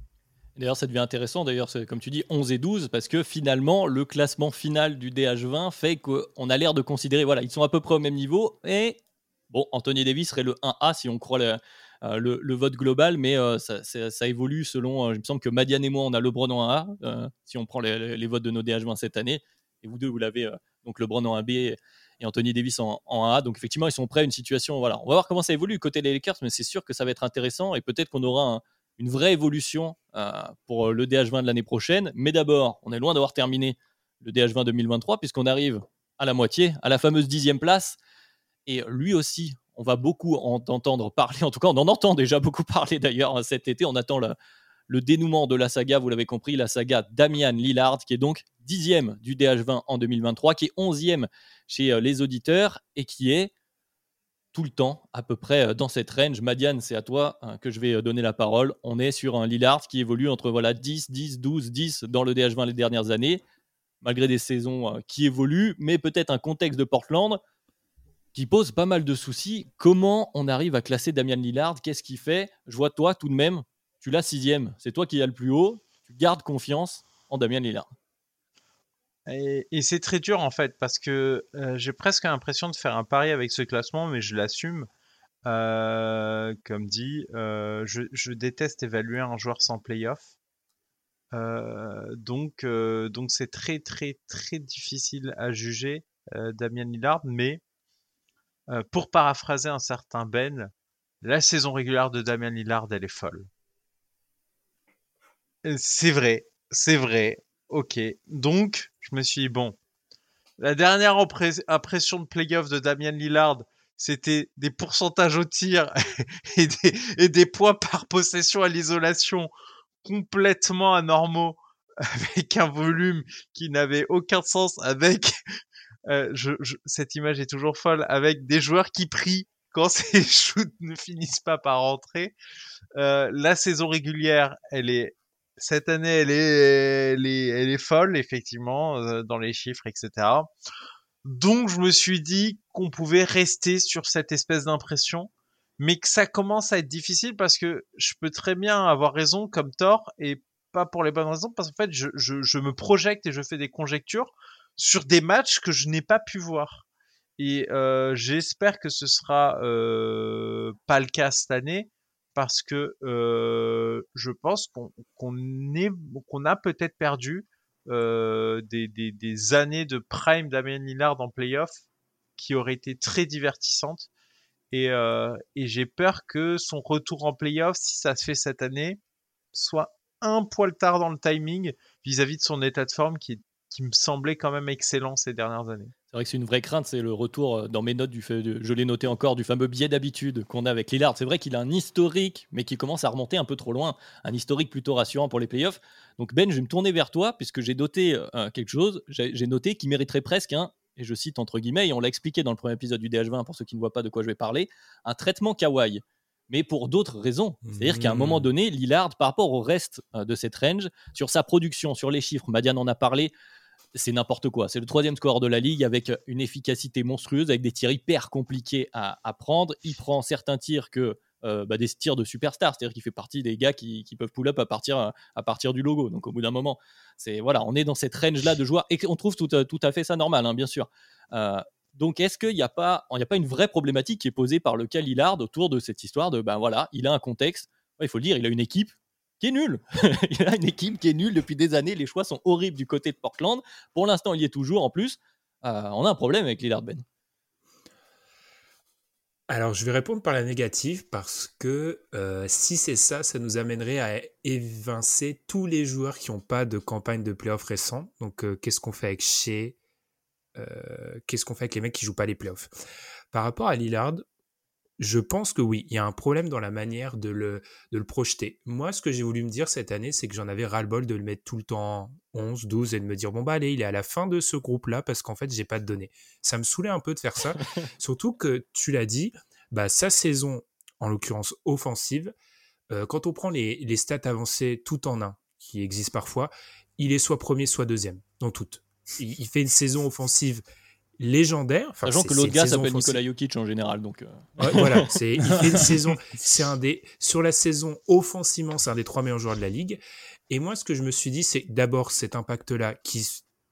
D'ailleurs, ça devient intéressant, d'ailleurs, comme tu dis, 11 et 12, parce que finalement, le classement final du DH20 fait qu'on a l'air de considérer, voilà, ils sont à peu près au même niveau, et bon, Anthony Davis serait le 1A si on croit le, euh, le, vote global, mais euh, ça, évolue selon. Euh, il me semble que Madiane et moi, on a LeBron en 1A, si on prend les, votes de nos DH20 cette année. Et vous deux, vous l'avez, donc LeBron en 1B et Anthony Davis en, 1A. Donc effectivement, ils sont prêts à une situation. Voilà, on va voir comment ça évolue côté des Lakers, mais c'est sûr que ça va être intéressant et peut-être qu'on aura une vraie évolution pour le DH20 de l'année prochaine. Mais d'abord, on est loin d'avoir terminé le DH20 2023 puisqu'on arrive à la moitié, à la fameuse dixième place. Et lui aussi, on va beaucoup en entendre parler, en tout cas on en entend déjà beaucoup parler d'ailleurs cet été, on attend le, dénouement de la saga, vous l'avez compris, la saga Damian Lillard, qui est donc dixième du DH20 en 2023, qui est onzième chez euh, les auditeurs et qui est tout le temps à peu près euh, dans cette range. Madiane, c'est à toi hein, que je vais euh, donner la parole. On est sur un Lillard qui évolue entre voilà 10, 10, 12, 10 dans le DH20 les dernières années, malgré des saisons qui évoluent, mais peut-être un contexte de Portland qui pose pas mal de soucis. Comment on arrive à classer Damian Lillard? Qu'est-ce qu'il fait? Je vois toi tout de même, tu l'as sixième. C'est toi qui as le plus haut. Tu gardes confiance en Damian Lillard. Et, c'est très dur en fait parce que euh, j'ai presque l'impression de faire un pari avec ce classement, mais je l'assume. Euh, comme dit, euh, je, déteste évaluer un joueur sans playoff. donc, donc c'est très très très difficile à juger Damian Lillard, mais pour paraphraser un certain Ben, la saison régulière de Damien Lillard, elle est folle. Euh, c'est vrai, c'est vrai. Ok. Donc, je me suis dit, bon, la dernière impression de playoff de Damien Lillard, c'était des pourcentages au tir et des, et des points par possession à l'isolation complètement anormaux avec un volume qui n'avait aucun sens avec euh, je, cette image est toujours folle avec des joueurs qui prient quand ces shoots ne finissent pas par rentrer. Euh, la saison régulière, elle est cette année, elle est, elle est, elle est folle effectivement euh, dans les chiffres, etc. Donc je me suis dit qu'on pouvait rester sur cette espèce d'impression, mais que ça commence à être difficile parce que je peux très bien avoir raison comme tort et pas pour les bonnes raisons parce qu'en fait je, je, je me projette et je fais des conjectures sur des matchs que je n'ai pas pu voir. Et euh, j'espère que ce sera euh, pas le cas cette année parce que je pense qu'on a peut-être perdu des, années de prime Damien Lillard en playoff qui auraient été très divertissantes. Et, j'ai peur que son retour en playoff, si ça se fait cette année, soit un poil tard dans le timing vis-à-vis -vis de son état de forme qui me semblait quand même excellent ces dernières années. C'est vrai que c'est une vraie crainte, c'est le retour euh, dans mes notes du fait de, je l'ai noté encore, du fameux biais d'habitude qu'on a avec Lillard. C'est vrai qu'il a un historique, mais qui commence à remonter un peu trop loin, un historique plutôt rassurant pour les playoffs. Donc Ben, je vais me tourner vers toi puisque j'ai noté euh, quelque chose. J'ai noté qu'il mériterait presque un, et je cite entre guillemets, et on l'a expliqué dans le premier épisode du DH20 pour ceux qui ne voient pas de quoi je vais parler, un traitement kawaii mais pour d'autres raisons. C'est-à-dire qu'à un moment mmh. donné, Lillard, par rapport au reste euh, de cette range, sur sa production, sur les chiffres, Madiane en a parlé, c'est n'importe quoi. C'est le troisième score de la ligue avec une efficacité monstrueuse, avec des tirs hyper compliqués à, prendre. Il prend certains tirs que euh, bah, des tirs de superstar, c'est-à-dire qu'il fait partie des gars qui, peuvent pull-up à partir, du logo. Donc au bout d'un moment, c'est voilà, on est dans cette range-là de joueurs et on trouve tout, tout à fait ça normal, hein, bien sûr. Euh, donc est-ce qu'il n'y a, pas, a pas une vraie problématique qui est posée par le cas Lillard autour de cette histoire de ben voilà, il a un contexte, il faut le dire, il a une équipe nulle. il a une équipe qui est nulle depuis des années, les choix sont horribles du côté de Portland. Pour l'instant, il y est toujours en plus. Euh, on a un problème avec Lillard Ben. Alors, je vais répondre par la négative parce que euh, si c'est ça, ça nous amènerait à évincer tous les joueurs qui n'ont pas de campagne de playoff récent. Donc, euh, qu'est-ce qu'on fait avec Shea Qu'est-ce qu'on fait avec les mecs qui jouent pas les playoffs Par rapport à Lillard, je pense que oui, il y a un problème dans la manière de le, de le projeter. Moi, ce que j'ai voulu me dire cette année, c'est que j'en avais ras-le-bol de le mettre tout le temps 11, 12 et de me dire, bon, bah allez, il est à la fin de ce groupe-là parce qu'en fait, j'ai pas de données. Ça me saoulait un peu de faire ça. Surtout que, tu l'as dit, bah, sa saison, en l'occurrence offensive, euh, quand on prend les, les, stats avancées tout en un, qui existent parfois, il est soit premier, soit deuxième, dans toutes. Il, fait une saison offensive légendaire. Sachant que l'autre gars s'appelle Nikola Jokic en général. Donc euh. voilà, c'est, il fait une saison. C'est un des, sur la saison offensivement, c'est un des trois meilleurs joueurs de la ligue. Et moi, ce que je me suis dit, c'est d'abord cet impact-là qui,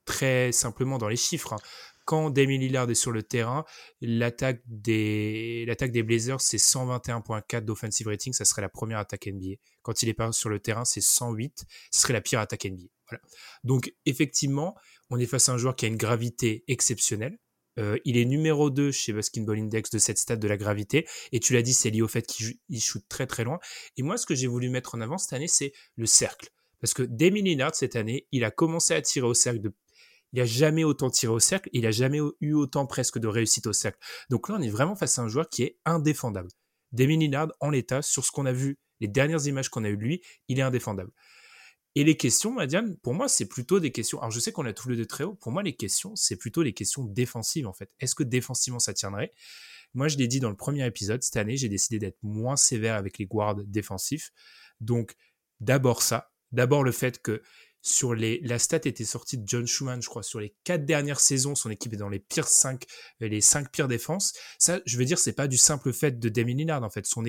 très simplement dans les chiffres, hein, quand Damien Lillard est sur le terrain, l'attaque des, l'attaque des Blazers, c'est 121.4 d'offensive rating, ça serait la première attaque NBA. Quand il est pas sur le terrain, c'est 108, ce serait la pire attaque NBA. Voilà. Donc, effectivement, on est face à un joueur qui a une gravité exceptionnelle. Euh, il est numéro 2 chez Basketball Index de cette stade de la gravité. Et tu l'as dit, c'est lié au fait qu'il shoot très très loin. Et moi, ce que j'ai voulu mettre en avant cette année, c'est le cercle. Parce que Damien Lillard, cette année, il a commencé à tirer au cercle il n'a jamais autant tiré au cercle, il n'a jamais eu autant presque de réussite au cercle. Donc là, on est vraiment face à un joueur qui est indéfendable. Damien Lillard, en l'état, sur ce qu'on a vu, les dernières images qu'on a eues de lui, il est indéfendable. Et les questions, Madiane, pour moi, c'est plutôt des questions. Alors, je sais qu'on a tous les deux très haut. Pour moi, les questions, c'est plutôt les questions défensives, en fait. Est-ce que défensivement, ça tiendrait? Moi, je l'ai dit dans le premier épisode, cette année, j'ai décidé d'être moins sévère avec les guards défensifs. Donc, d'abord ça. D'abord le fait que sur les, la stat était sortie de John Schumann, je crois, sur les quatre dernières saisons, son équipe est dans les pires cinq, euh, les cinq pires défenses. Ça, je veux dire, c'est pas du simple fait de Damien Lillard, en fait. Son,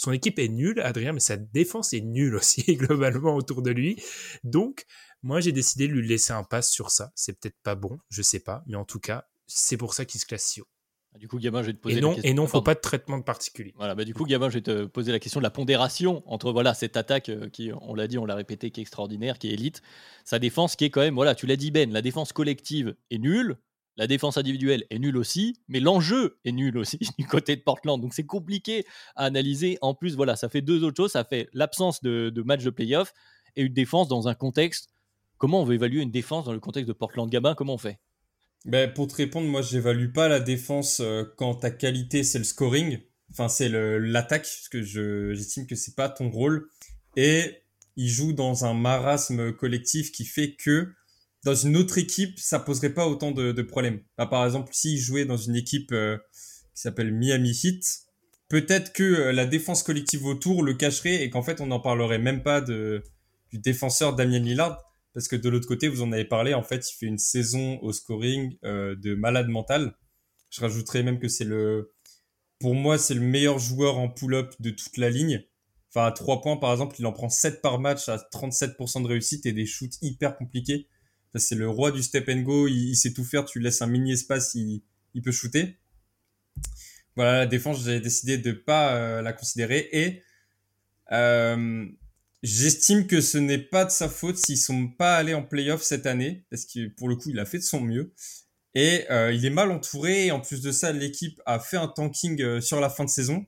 son équipe est nulle, Adrien, mais sa défense est nulle aussi, globalement, autour de lui. Donc, moi, j'ai décidé de lui laisser un pass sur ça. C'est peut-être pas bon, je sais pas, mais en tout cas, c'est pour ça qu'il se classe si haut. Ah, du coup, Gabin, je vais te poser et non, la question. Et non, faut pas de traitement de particulier. Voilà, bah, du coup, Gabin, je vais te poser la question de la pondération entre voilà cette attaque euh, qui, on l'a dit, on l'a répété, qui est extraordinaire, qui est élite, sa défense qui est quand même, voilà, tu l'as dit Ben, la défense collective est nulle, la défense individuelle est nulle aussi, mais l'enjeu est nul aussi du côté de Portland. Donc c'est compliqué à analyser. En plus, voilà, ça fait deux autres choses. Ça fait l'absence de, de match de playoff et une défense dans un contexte. Comment on veut évaluer une défense dans le contexte de Portland? Gabin Comment on fait? Ben, Pour te répondre, moi, j'évalue pas la défense euh, quand ta qualité, c'est le scoring. Enfin, c'est l'attaque, parce que j'estime que c'est pas ton rôle. Et il joue dans un marasme collectif qui fait que dans une autre équipe, ça poserait pas autant de, de problèmes. par exemple, s'il jouait dans une équipe euh, qui s'appelle Miami Heat, peut-être que euh, la défense collective autour le cacherait et qu'en fait, on n'en parlerait même pas de, du défenseur Damien Lillard parce que de l'autre côté, vous en avez parlé, en fait, il fait une saison au scoring euh, de malade mental. Je rajouterais même que c'est le, pour moi, c'est le meilleur joueur en pull-up de toute la ligne. Enfin, à 3 points, par exemple, il en prend 7 par match à 37% de réussite et des shoots hyper compliqués. C'est le roi du step and go, il, sait tout faire, tu laisses un mini espace, il, peut shooter. Voilà, la défense, j'ai décidé de pas euh, la considérer et euh, J'estime que ce n'est pas de sa faute s'ils sont pas allés en playoff cette année, parce que pour le coup, il a fait de son mieux. Et euh, il est mal entouré, en plus de ça, l'équipe a fait un tanking sur la fin de saison.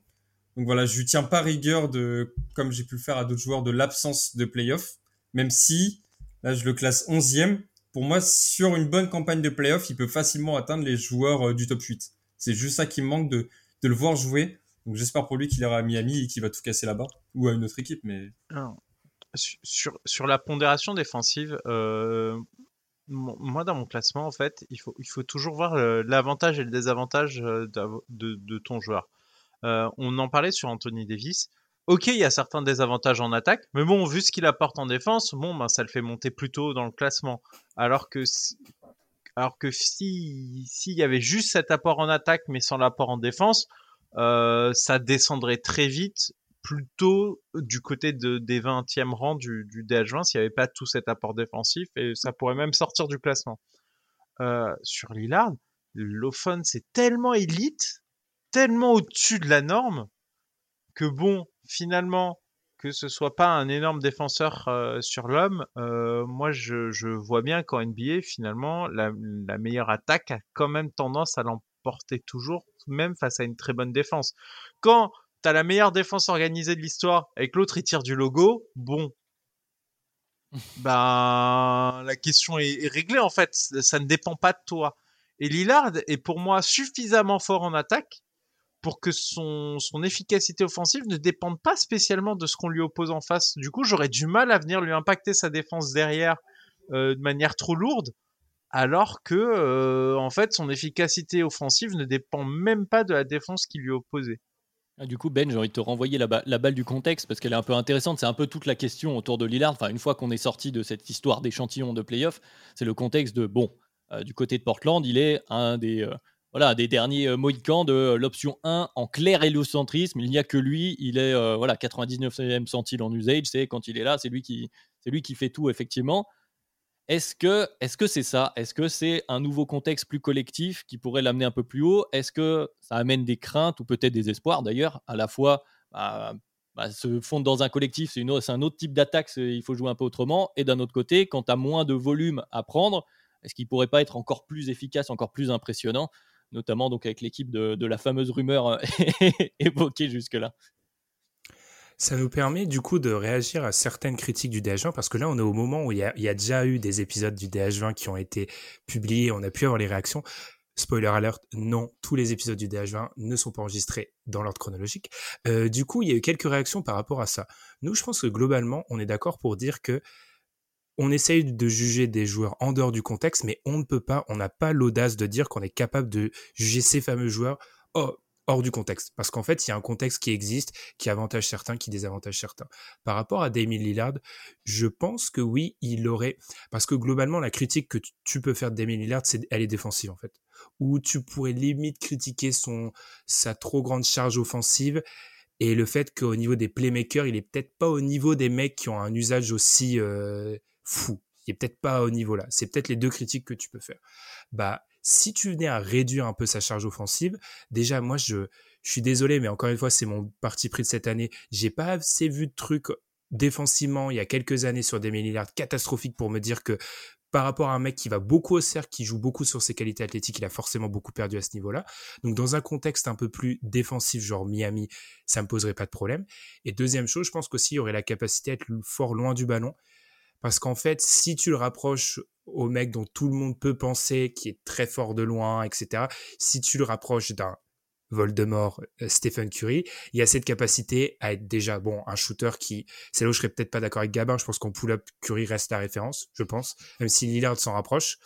Donc voilà, je lui tiens pas rigueur de, comme j'ai pu le faire à d'autres joueurs, de l'absence de playoff, même si, là, je le classe 11e. Pour moi, sur une bonne campagne de playoff, il peut facilement atteindre les joueurs euh, du top 8. C'est juste ça qui me manque de, le voir jouer. Donc j'espère pour lui qu'il ira à Miami et qu'il va tout casser là-bas ou à une autre équipe. Mais sur, la pondération défensive, euh, moi dans mon classement en fait, il faut, toujours voir l'avantage et le désavantage euh, de, de, ton joueur. on en parlait sur Anthony Davis. Ok, il y a certains désavantages en attaque, mais bon, vu ce qu'il apporte en défense, bon, ben, ça le fait monter plus tôt dans le classement. Alors que alors que si s'il y avait juste cet apport en attaque mais sans l'apport en défense, euh, ça descendrait très vite, plutôt du côté de, des 20e rangs du, du DH20 s'il n'y avait pas tout cet apport défensif et ça pourrait même sortir du classement. Euh, sur Lillard, l'ophone c'est tellement élite, tellement au-dessus de la norme que bon, finalement, que ce soit pas un énorme défenseur euh, sur l'homme, euh, moi je, je, vois bien qu'en NBA finalement la, la, meilleure attaque a quand même tendance à l'emporter toujours, même face à une très bonne défense. Quand t'as la meilleure défense organisée de l'histoire et que l'autre il tire du logo, bon, ben la question est, est, réglée en fait, ça ne dépend pas de toi. Et Lillard est pour moi suffisamment fort en attaque pour que son, son efficacité offensive ne dépende pas spécialement de ce qu'on lui oppose en face. Du coup, j'aurais du mal à venir lui impacter sa défense derrière euh, de manière trop lourde, alors que euh, en fait son efficacité offensive ne dépend même pas de la défense qui lui est opposée. Ah, du coup, Ben, j'ai envie de te renvoyer la, ba la balle du contexte parce qu'elle est un peu intéressante. C'est un peu toute la question autour de Lillard. Enfin, une fois qu'on est sorti de cette histoire d'échantillon de playoff, c'est le contexte de bon, euh, du côté de Portland, il est un des voilà, des derniers euh, Mohicans de l'option 1 en clair héliocentrisme. Il n'y a que lui. Il est euh, voilà 99e centile en usage. C'est quand il est là, c'est lui qui, c'est lui qui fait tout effectivement. Est-ce que, est-ce que c'est ça? Est-ce que c'est un nouveau contexte plus collectif qui pourrait l'amener un peu plus haut? Est-ce que ça amène des craintes ou peut-être des espoirs d'ailleurs À la fois, bah, bah, se fondre dans un collectif, c'est un autre type d'attaque. Il faut jouer un peu autrement. Et d'un autre côté, quand tu as moins de volume à prendre, est-ce qu'il pourrait pas être encore plus efficace, encore plus impressionnant? Notamment donc avec l'équipe de, la fameuse rumeur euh, évoquée jusque-là. Ça nous permet du coup de réagir à certaines critiques du DH20 parce que là on est au moment où il y a, il y a déjà eu des épisodes du DH20 qui ont été publiés, on a pu avoir les réactions. Spoiler alert, non, tous les épisodes du DH20 ne sont pas enregistrés dans l'ordre chronologique. Euh, du coup, il y a eu quelques réactions par rapport à ça. Nous, je pense que globalement, on est d'accord pour dire que on essaye de juger des joueurs en dehors du contexte, mais on ne peut pas, on n'a pas l'audace de dire qu'on est capable de juger ces fameux joueurs hors du contexte. Parce qu'en fait, il y a un contexte qui existe, qui avantage certains, qui désavantage certains. Par rapport à Damien Lillard, je pense que oui, il aurait, parce que globalement, la critique que tu peux faire de Damien Lillard, c'est, elle est défensive, en fait. Ou tu pourrais limite critiquer son, sa trop grande charge offensive, et le fait qu'au niveau des playmakers, il est peut-être pas au niveau des mecs qui ont un usage aussi, euh, fou. Il est peut-être pas au niveau là. C'est peut-être les deux critiques que tu peux faire. Bah, si tu venais à réduire un peu sa charge offensive, déjà, moi, je, je suis désolé, mais encore une fois, c'est mon parti pris de cette année. J'ai pas assez vu de trucs défensivement il y a quelques années sur des Lillard catastrophiques pour me dire que par rapport à un mec qui va beaucoup au cercle, qui joue beaucoup sur ses qualités athlétiques, il a forcément beaucoup perdu à ce niveau-là. Donc dans un contexte un peu plus défensif, genre Miami, ça me poserait pas de problème. Et deuxième chose, je pense qu'aussi il aurait la capacité à être fort loin du ballon. Parce qu'en fait, si tu le rapproches au mec dont tout le monde peut penser, qui est très fort de loin, etc., si tu le rapproches d'un Voldemort, euh, Stephen Curry, il y a cette capacité à être déjà, bon, un shooter qui, c'est là où je serais peut-être pas d'accord avec Gabin, je pense qu'en pull-up, Curry reste la référence, je pense, même si Lillard s'en rapproche.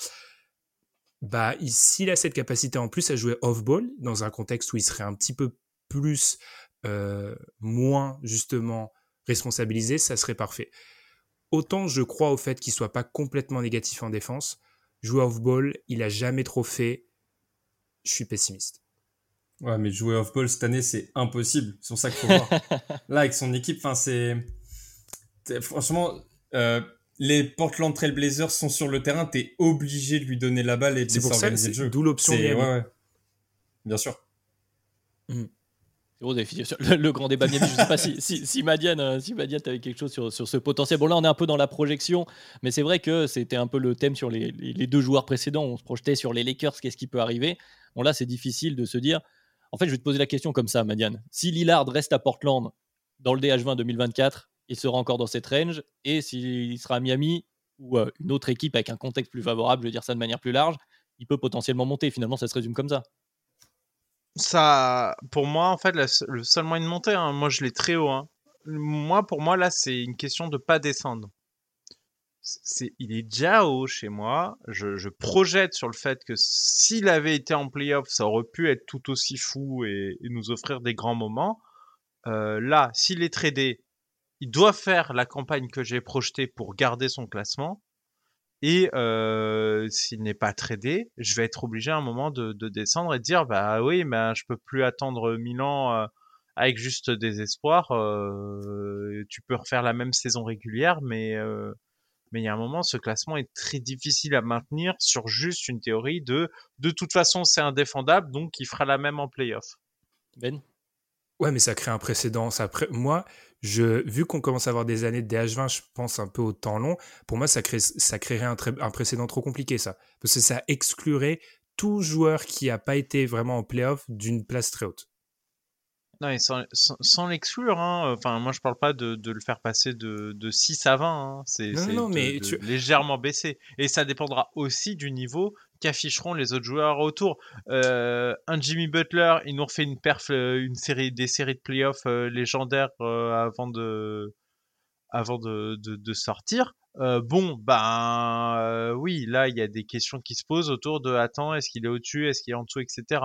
Bah, s'il a cette capacité en plus à jouer off-ball, dans un contexte où il serait un petit peu plus, euh, moins, justement, responsabilisé, ça serait parfait autant je crois au fait qu'il soit pas complètement négatif en défense, jouer off-ball, il a jamais trop fait. Je suis pessimiste. Ouais, mais jouer off-ball cette année, c'est impossible. C'est pour ça qu'il faut voir. Là, avec son équipe, enfin, c'est. Franchement, euh, les Portland Trail Blazers sont sur le terrain, t'es obligé de lui donner la balle et de laisser organiser le jeu. D'où l'option. Ouais, ouais. Bien sûr. Mmh. Le, le, grand débat. Je ne sais pas si, si, Madiane, euh, si Madiane avait quelque chose sur, sur, ce potentiel. Bon, là, on est un peu dans la projection, mais c'est vrai que c'était un peu le thème sur les, les, deux joueurs précédents. On se projetait sur les Lakers, qu'est-ce qui peut arriver. Bon, là, c'est difficile de se dire. En fait, je vais te poser la question comme ça, Madiane. Si Lillard reste à Portland dans le DH20 2024, il sera encore dans cette range. Et s'il sera à Miami ou euh, une autre équipe avec un contexte plus favorable, je veux dire ça de manière plus large, il peut potentiellement monter. Finalement, ça se résume comme ça ça, pour moi, en fait, le seul moyen de monter, hein, moi je l'ai très haut. Hein. Moi, pour moi, là, c'est une question de pas descendre. C'est, il est déjà haut chez moi. Je, je projette sur le fait que s'il avait été en playoff, ça aurait pu être tout aussi fou et, et nous offrir des grands moments. Euh, là, s'il est tradé, il doit faire la campagne que j'ai projetée pour garder son classement. Et euh, s'il n'est pas tradé, je vais être obligé à un moment de, de descendre et de dire bah oui, ben je peux plus attendre Milan euh, avec juste des espoirs. Euh, tu peux refaire la même saison régulière, mais mais il y a un moment, ce classement est très difficile à maintenir sur juste une théorie de de toute façon c'est indéfendable, donc il fera la même en playoff. Ben Ouais, mais ça crée un précédent. Moi, je, vu qu'on commence à avoir des années de DH20, je pense un peu au temps long, pour moi, ça, crée, créerait un, un précédent trop compliqué, ça. Parce que ça exclurait tout joueur qui n'a pas été vraiment en playoff d'une place très haute. Non, et sans, sans, sans l'exclure, hein. Enfin, moi, je parle pas de, de le faire passer de, de 6 à 20. Hein. C'est tu- légèrement baisser. Et ça dépendra aussi du niveau qu'afficheront les autres joueurs autour. Euh, un Jimmy Butler, il nous refait une perf, euh, une série, des séries de playoffs euh, légendaires euh, avant de, avant de, de, de sortir. Euh, bon, ben euh, oui, là, il y a des questions qui se posent autour de attends, est-ce qu'il est au-dessus, est-ce qu'il est en dessous, etc.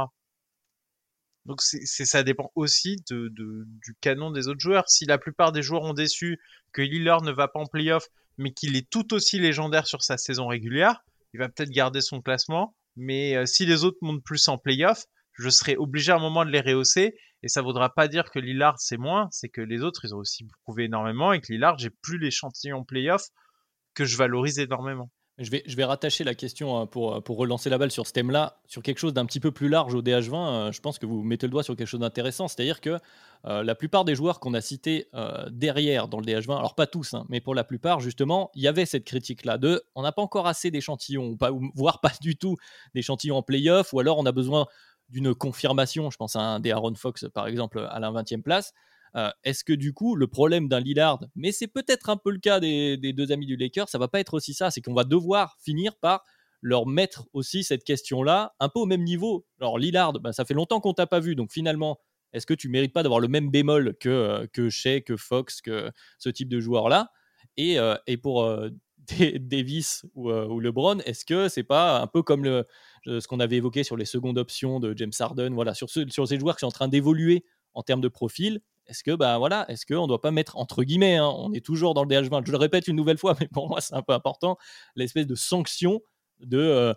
Donc c'est, ça dépend aussi de, du canon des autres joueurs. Si la plupart des joueurs ont déçu, que Lillard ne va pas en playoff, mais qu'il est tout aussi légendaire sur sa saison régulière, il va peut-être garder son classement. Mais euh, si les autres montent plus en playoff, je serai obligé à un moment de les rehausser. Et ça voudra pas dire que Lillard c'est moins, c'est que les autres ils ont aussi prouvé énormément et que Lillard j'ai plus l'échantillon playoff que je valorise énormément. Je vais, je vais rattacher la question hein, pour, pour relancer la balle sur ce thème-là, sur quelque chose d'un petit peu plus large au DH20. euh, Je pense que vous mettez le doigt sur quelque chose d'intéressant, c'est-à-dire que euh, la plupart des joueurs qu'on a cités euh, derrière dans le DH20, alors pas tous, hein, mais pour la plupart, justement, il y avait cette critique-là de on n'a pas encore assez d'échantillons, pas- voire pas du tout d'échantillons en playoff, ou alors on a besoin d'une confirmation. Je pense à un des Aaron Fox, par exemple, à la 20e place. Euh, Est-ce que du coup, le problème d'un Lillard, mais c'est peut-être un peu le cas des, deux amis du Lakers, ça va pas être aussi ça, c'est qu'on va devoir finir par leur mettre aussi cette question-là un peu au même niveau. Alors Lillard, bah, ça fait longtemps qu'on t'a pas vu, donc finalement, est-ce que tu mérites pas d'avoir le même bémol que, euh, que Shea, que Fox, que ce type de joueur-là? Et, euh, et pour Da- Davis ou, ou LeBron, est-ce que c'est pas un peu comme le, ce qu'on avait évoqué sur les secondes options de James Harden, voilà, sur, sur ces joueurs qui sont en train d'évoluer en termes de profil est-ce que bah voilà, est-ce qu'on ne doit pas mettre entre guillemets, hein, on est toujours dans le DH20, je le répète une nouvelle fois, mais pour moi c'est un peu important, l'espèce de sanction de, euh,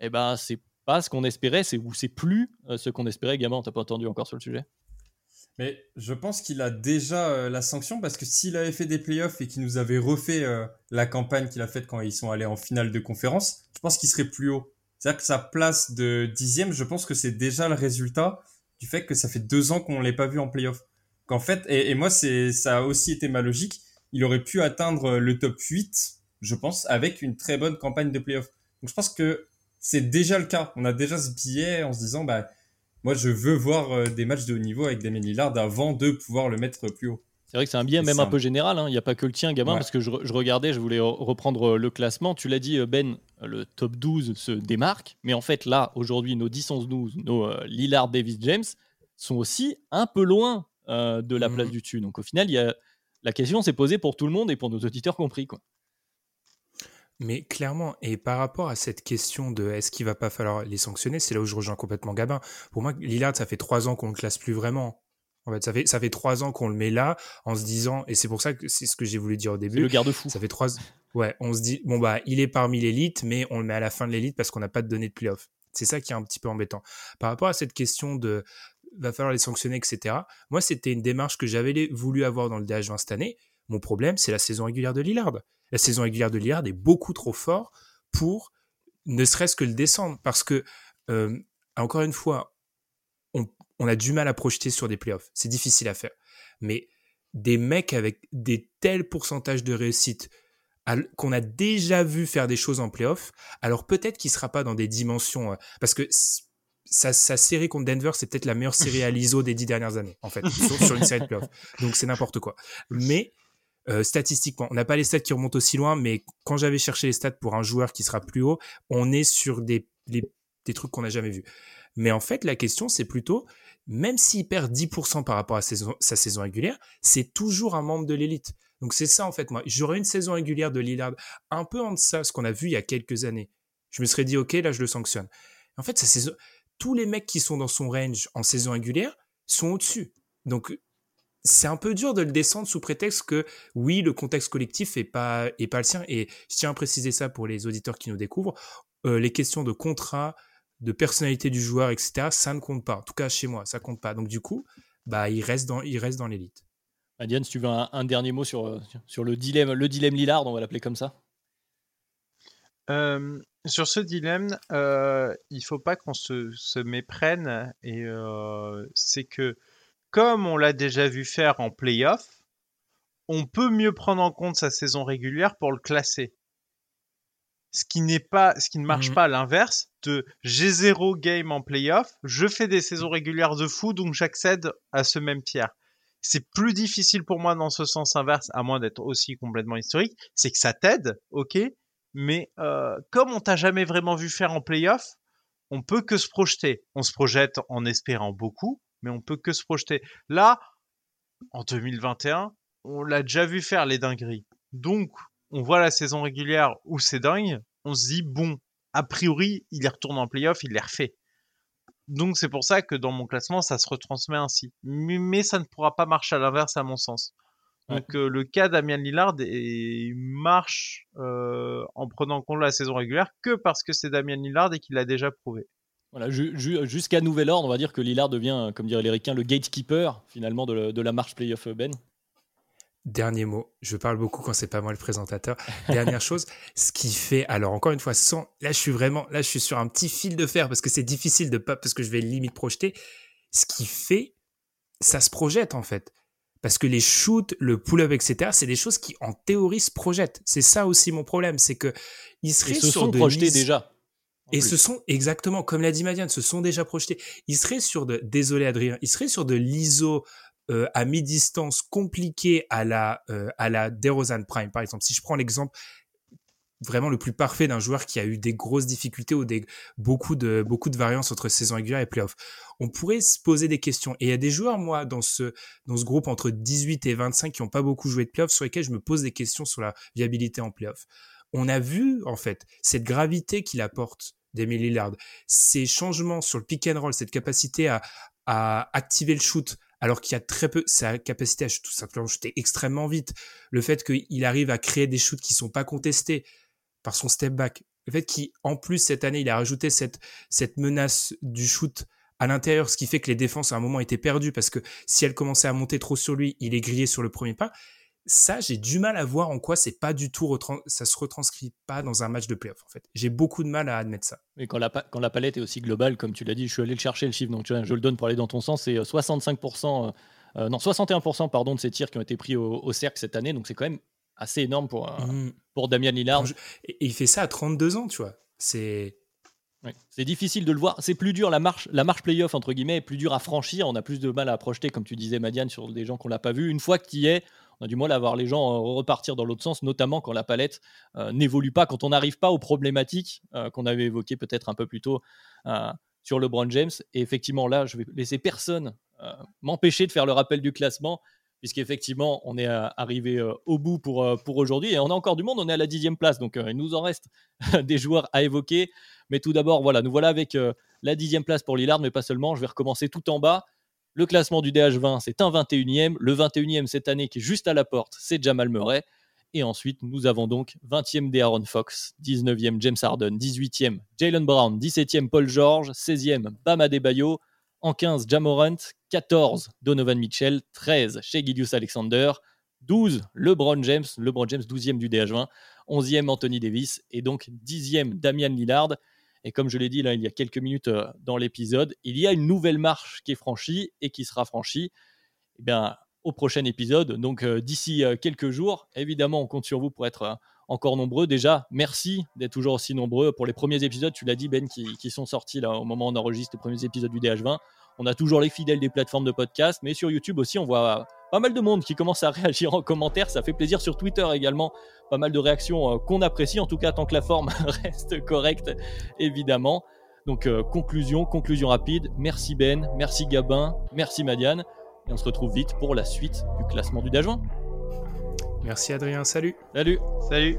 eh ben c'est pas ce qu'on espérait, c'est ou c'est plus euh, ce qu'on espérait. Gamin, t'as pas entendu encore sur le sujet? Mais je pense qu'il a déjà euh, la sanction parce que s'il avait fait des playoffs et qu'il nous avait refait la campagne qu'il a faite quand ils sont allés en finale de conférence, je pense qu'il serait plus haut. C'est-à-dire que sa place de dixième, je pense que c'est déjà le résultat du fait que ça fait deux ans qu'on l'ait pas vu en playoff. Qu'en fait, et, et moi, c'est, ça a aussi été ma logique, il aurait pu atteindre le top 8, je pense, avec une très bonne campagne de playoff. Donc je pense que c'est déjà le cas. On a déjà ce billet en se disant, bah, moi, je veux voir euh, des matchs de haut niveau avec Damien Lillard avant de pouvoir le mettre plus haut. C'est vrai que c'est un biais même un un- peu général, hein. il n'y a pas que le tien, gamin, Ouais. parce que je, re- je regardais, je voulais re- reprendre euh, le classement. Tu l'as dit, euh, Ben, le top 12 se démarque, mais en fait, là, aujourd'hui, nos 10-11-12, nos euh, Lillard, Davis, James, sont aussi un peu loin euh, de la Mhm. place du dessus. Donc au final, y a... la question s'est posée pour tout le monde et pour nos auditeurs compris. Quoi. Mais clairement, et par rapport à cette question de est-ce qu'il va pas falloir les sanctionner, c'est là où je rejoins complètement Gabin. Pour moi, Lillard, ça fait trois ans qu'on le classe plus vraiment. En fait, ça fait, ça fait trois ans qu'on le met là en se disant, et c'est pour ça que c'est ce que j'ai voulu dire au début. le garde-fou. Ça fait trois. Ouais, on se dit, bon, bah, il est parmi l'élite, mais on le met à la fin de l'élite parce qu'on n'a pas de données de playoff. C'est ça qui est un petit peu embêtant. Par rapport à cette question de va falloir les sanctionner, etc., moi, c'était une démarche que j'avais voulu avoir dans le DH20 cette année. Mon problème, c'est la saison régulière de Lillard. La saison régulière de Lillard est beaucoup trop fort pour ne serait-ce que le descendre. Parce que, euh, encore une fois, on, a du mal à projeter sur des playoffs. C'est difficile à faire. Mais des mecs avec des tels pourcentages de réussite qu'on a déjà vu faire des choses en playoff, alors peut-être qu'il sera pas dans des dimensions... euh, parce que sa, sa série contre Denver, c'est peut-être la meilleure série à l'ISO des dix dernières années, en fait, sur, sur une série de playoffs. Donc c'est n'importe quoi. Mais euh, statistiquement, on n'a pas les stats qui remontent aussi loin, mais quand j'avais cherché les stats pour un joueur qui sera plus haut, on est sur des, des trucs qu'on n'a jamais vus. Mais en fait, la question, c'est plutôt, même s'il perd 10% par rapport à sa saison régulière, c'est toujours un membre de l'élite. Donc c'est ça, en fait, moi. J'aurais une saison régulière de Lillard un peu en deçà, ce qu'on a vu il y a quelques années. Je me serais dit, OK, là, je le sanctionne. En fait, sa saison, tous les mecs qui sont dans son range en saison régulière sont au-dessus. Donc, c'est un peu dur de le descendre sous prétexte que oui, le contexte collectif est pas est pas le sien. Et je tiens à préciser ça pour les auditeurs qui nous découvrent. Euh, les questions de contrat, de personnalité du joueur, etc. Ça ne compte pas. En tout cas chez moi, ça compte pas. Donc du coup, bah il reste dans l'élite. Diane, si tu veux un, dernier mot sur euh, sur le dilemme le dilemme Lillard, on va l'appeler comme ça. Euh, sur ce dilemme, euh, il faut pas qu'on se, se, méprenne et c'est que comme on l'a déjà vu faire en playoff, on peut mieux prendre en compte sa saison régulière pour le classer. Ce qui n'est pas, ce qui ne marche mmh. pas à l'inverse de j'ai zéro game en playoff, je fais des saisons régulières de fou, donc j'accède à ce même tiers. C'est plus difficile pour moi dans ce sens inverse, à moins d'être aussi complètement historique, c'est que ça t'aide, ok, mais euh, comme on t'a jamais vraiment vu faire en playoff, on peut que se projeter. On se projette en espérant beaucoup, mais on peut que se projeter. Là, en 2021, on l'a déjà vu faire les dingueries. Donc, on voit la saison régulière où c'est dingue, on se dit, bon, a priori, il retourne en playoff, il les refait. Donc, c'est pour ça que dans mon classement, ça se retransmet ainsi. Mais, ça ne pourra pas marcher à l'inverse, à mon sens. Donc, euh, le cas d'Amian Lillard marche euh, en prenant en compte la saison régulière que parce que c'est Damien Lillard et qu'il l'a déjà prouvé. Voilà, jusqu'à nouvel ordre, on va dire que Lillard devient, comme dirait l'Américain, le gatekeeper finalement de, la marche playoff Ben. Dernier mot, je parle beaucoup quand c'est pas moi le présentateur. Dernière chose, ce qui fait, alors encore une fois, sans, là je suis vraiment, là je suis sur un petit fil de fer parce que c'est difficile de pas, parce que je vais limite projeter. Ce qui fait, ça se projette en fait. Parce que les shoots, le pull-up, etc., c'est des choses qui en théorie se projettent. C'est ça aussi mon problème, c'est que ils seraient se sur sont projetés déjà. Et ce sont, exactement, comme l'a dit Madiane, se sont déjà projetés. Ils seraient sur de, désolé Adrien, ils seraient sur de l'ISO euh, à mi-distance compliqué à la, euh, à la DeRozan Prime, par exemple. Si je prends l'exemple vraiment le plus parfait d'un joueur qui a eu des grosses difficultés ou des, beaucoup de, beaucoup de variances entre saison régulière et playoff. On pourrait se poser des questions. Et il y a des joueurs, moi, dans ce, dans ce groupe entre 18 et 25 qui n'ont pas beaucoup joué de playoff, sur lesquels je me pose des questions sur la viabilité en playoff on a vu en fait cette gravité qu'il apporte d'Emile Lillard, ces changements sur le pick and roll, cette capacité à, activer le shoot alors qu'il y a très peu sa capacité à tout simplement shooter extrêmement vite, le fait qu'il arrive à créer des shoots qui sont pas contestés par son step back, le fait qu'en plus cette année il a rajouté cette cette menace du shoot à l'intérieur, ce qui fait que les défenses à un moment étaient perdues parce que si elles commençaient à monter trop sur lui, il est grillé sur le premier pas ça, j'ai du mal à voir en quoi c'est pas du tout ça se retranscrit pas dans un match de playoff en fait. J'ai beaucoup de mal à admettre ça. Mais quand la, quand la palette est aussi globale, comme tu l'as dit, je suis allé le chercher le chiffre, donc je le donne pour aller dans ton sens, c'est 65%, euh, euh, non 61% pardon de ces tirs qui ont été pris au, cercle cette année, donc c'est quand même assez énorme pour euh, mmh. pour Damian Lillard. Et il fait ça à 32 ans, tu vois. C'est C'est difficile de le voir. C'est plus dur, la marche, la marche playoff, entre guillemets, est plus dur à franchir. On a plus de mal à projeter, comme tu disais, Madiane, sur des gens qu'on l'a pas vu. Une fois tu y es, on a du mal à voir les gens euh, repartir dans l'autre sens, notamment quand la palette euh, n'évolue pas, quand on n'arrive pas aux problématiques euh, qu'on avait évoquées peut-être un peu plus tôt sur LeBron James. Et effectivement, là, je vais laisser personne m'empêcher de faire le rappel du classement, puisqu'effectivement, on est arrivé au bout pour, pour aujourd'hui. Et on a encore du monde, on est à la dixième place, donc il nous en reste des joueurs à évoquer. Mais tout d'abord, voilà, nous voilà avec la dixième place pour Lillard, mais pas seulement. Je vais recommencer tout en bas. Le classement du DH20, c'est un 21e. Le 21e cette année qui est juste à la porte, c'est Jamal Murray. Et ensuite, nous avons donc 20e d'Aaron Fox, 19e James Harden, 18e Jalen Brown, 17e Paul George, 16e Bam Adebayo, en 15 Jamorant, 14 Donovan Mitchell, 13 chez Gideus Alexander, 12 LeBron James, LeBron James 12e du DH20, 11e Anthony Davis et donc 10e Damian Lillard. Et comme je l'ai dit là il y a quelques minutes euh, dans l'épisode, il y a une nouvelle marche qui est franchie et qui sera franchie eh bien, au prochain épisode. Donc euh, d'ici euh, quelques jours, évidemment, on compte sur vous pour être encore nombreux. Déjà, merci d'être toujours aussi nombreux pour les premiers épisodes. Tu l'as dit, Ben, qui, qui, sont sortis là au moment où on enregistre les premiers épisodes du DH20. On a toujours les fidèles des plateformes de podcast, mais sur YouTube aussi, on voit pas mal de monde qui commence à réagir en commentaire. Ça fait plaisir sur Twitter également. Pas mal de réactions euh, qu'on apprécie, en tout cas tant que la forme reste correcte, évidemment. Donc euh, conclusion, conclusion rapide. Merci Ben, merci Gabin, merci Madiane. Et on se retrouve vite pour la suite du classement du Dajon. Merci Adrien, salut. Salut. Salut.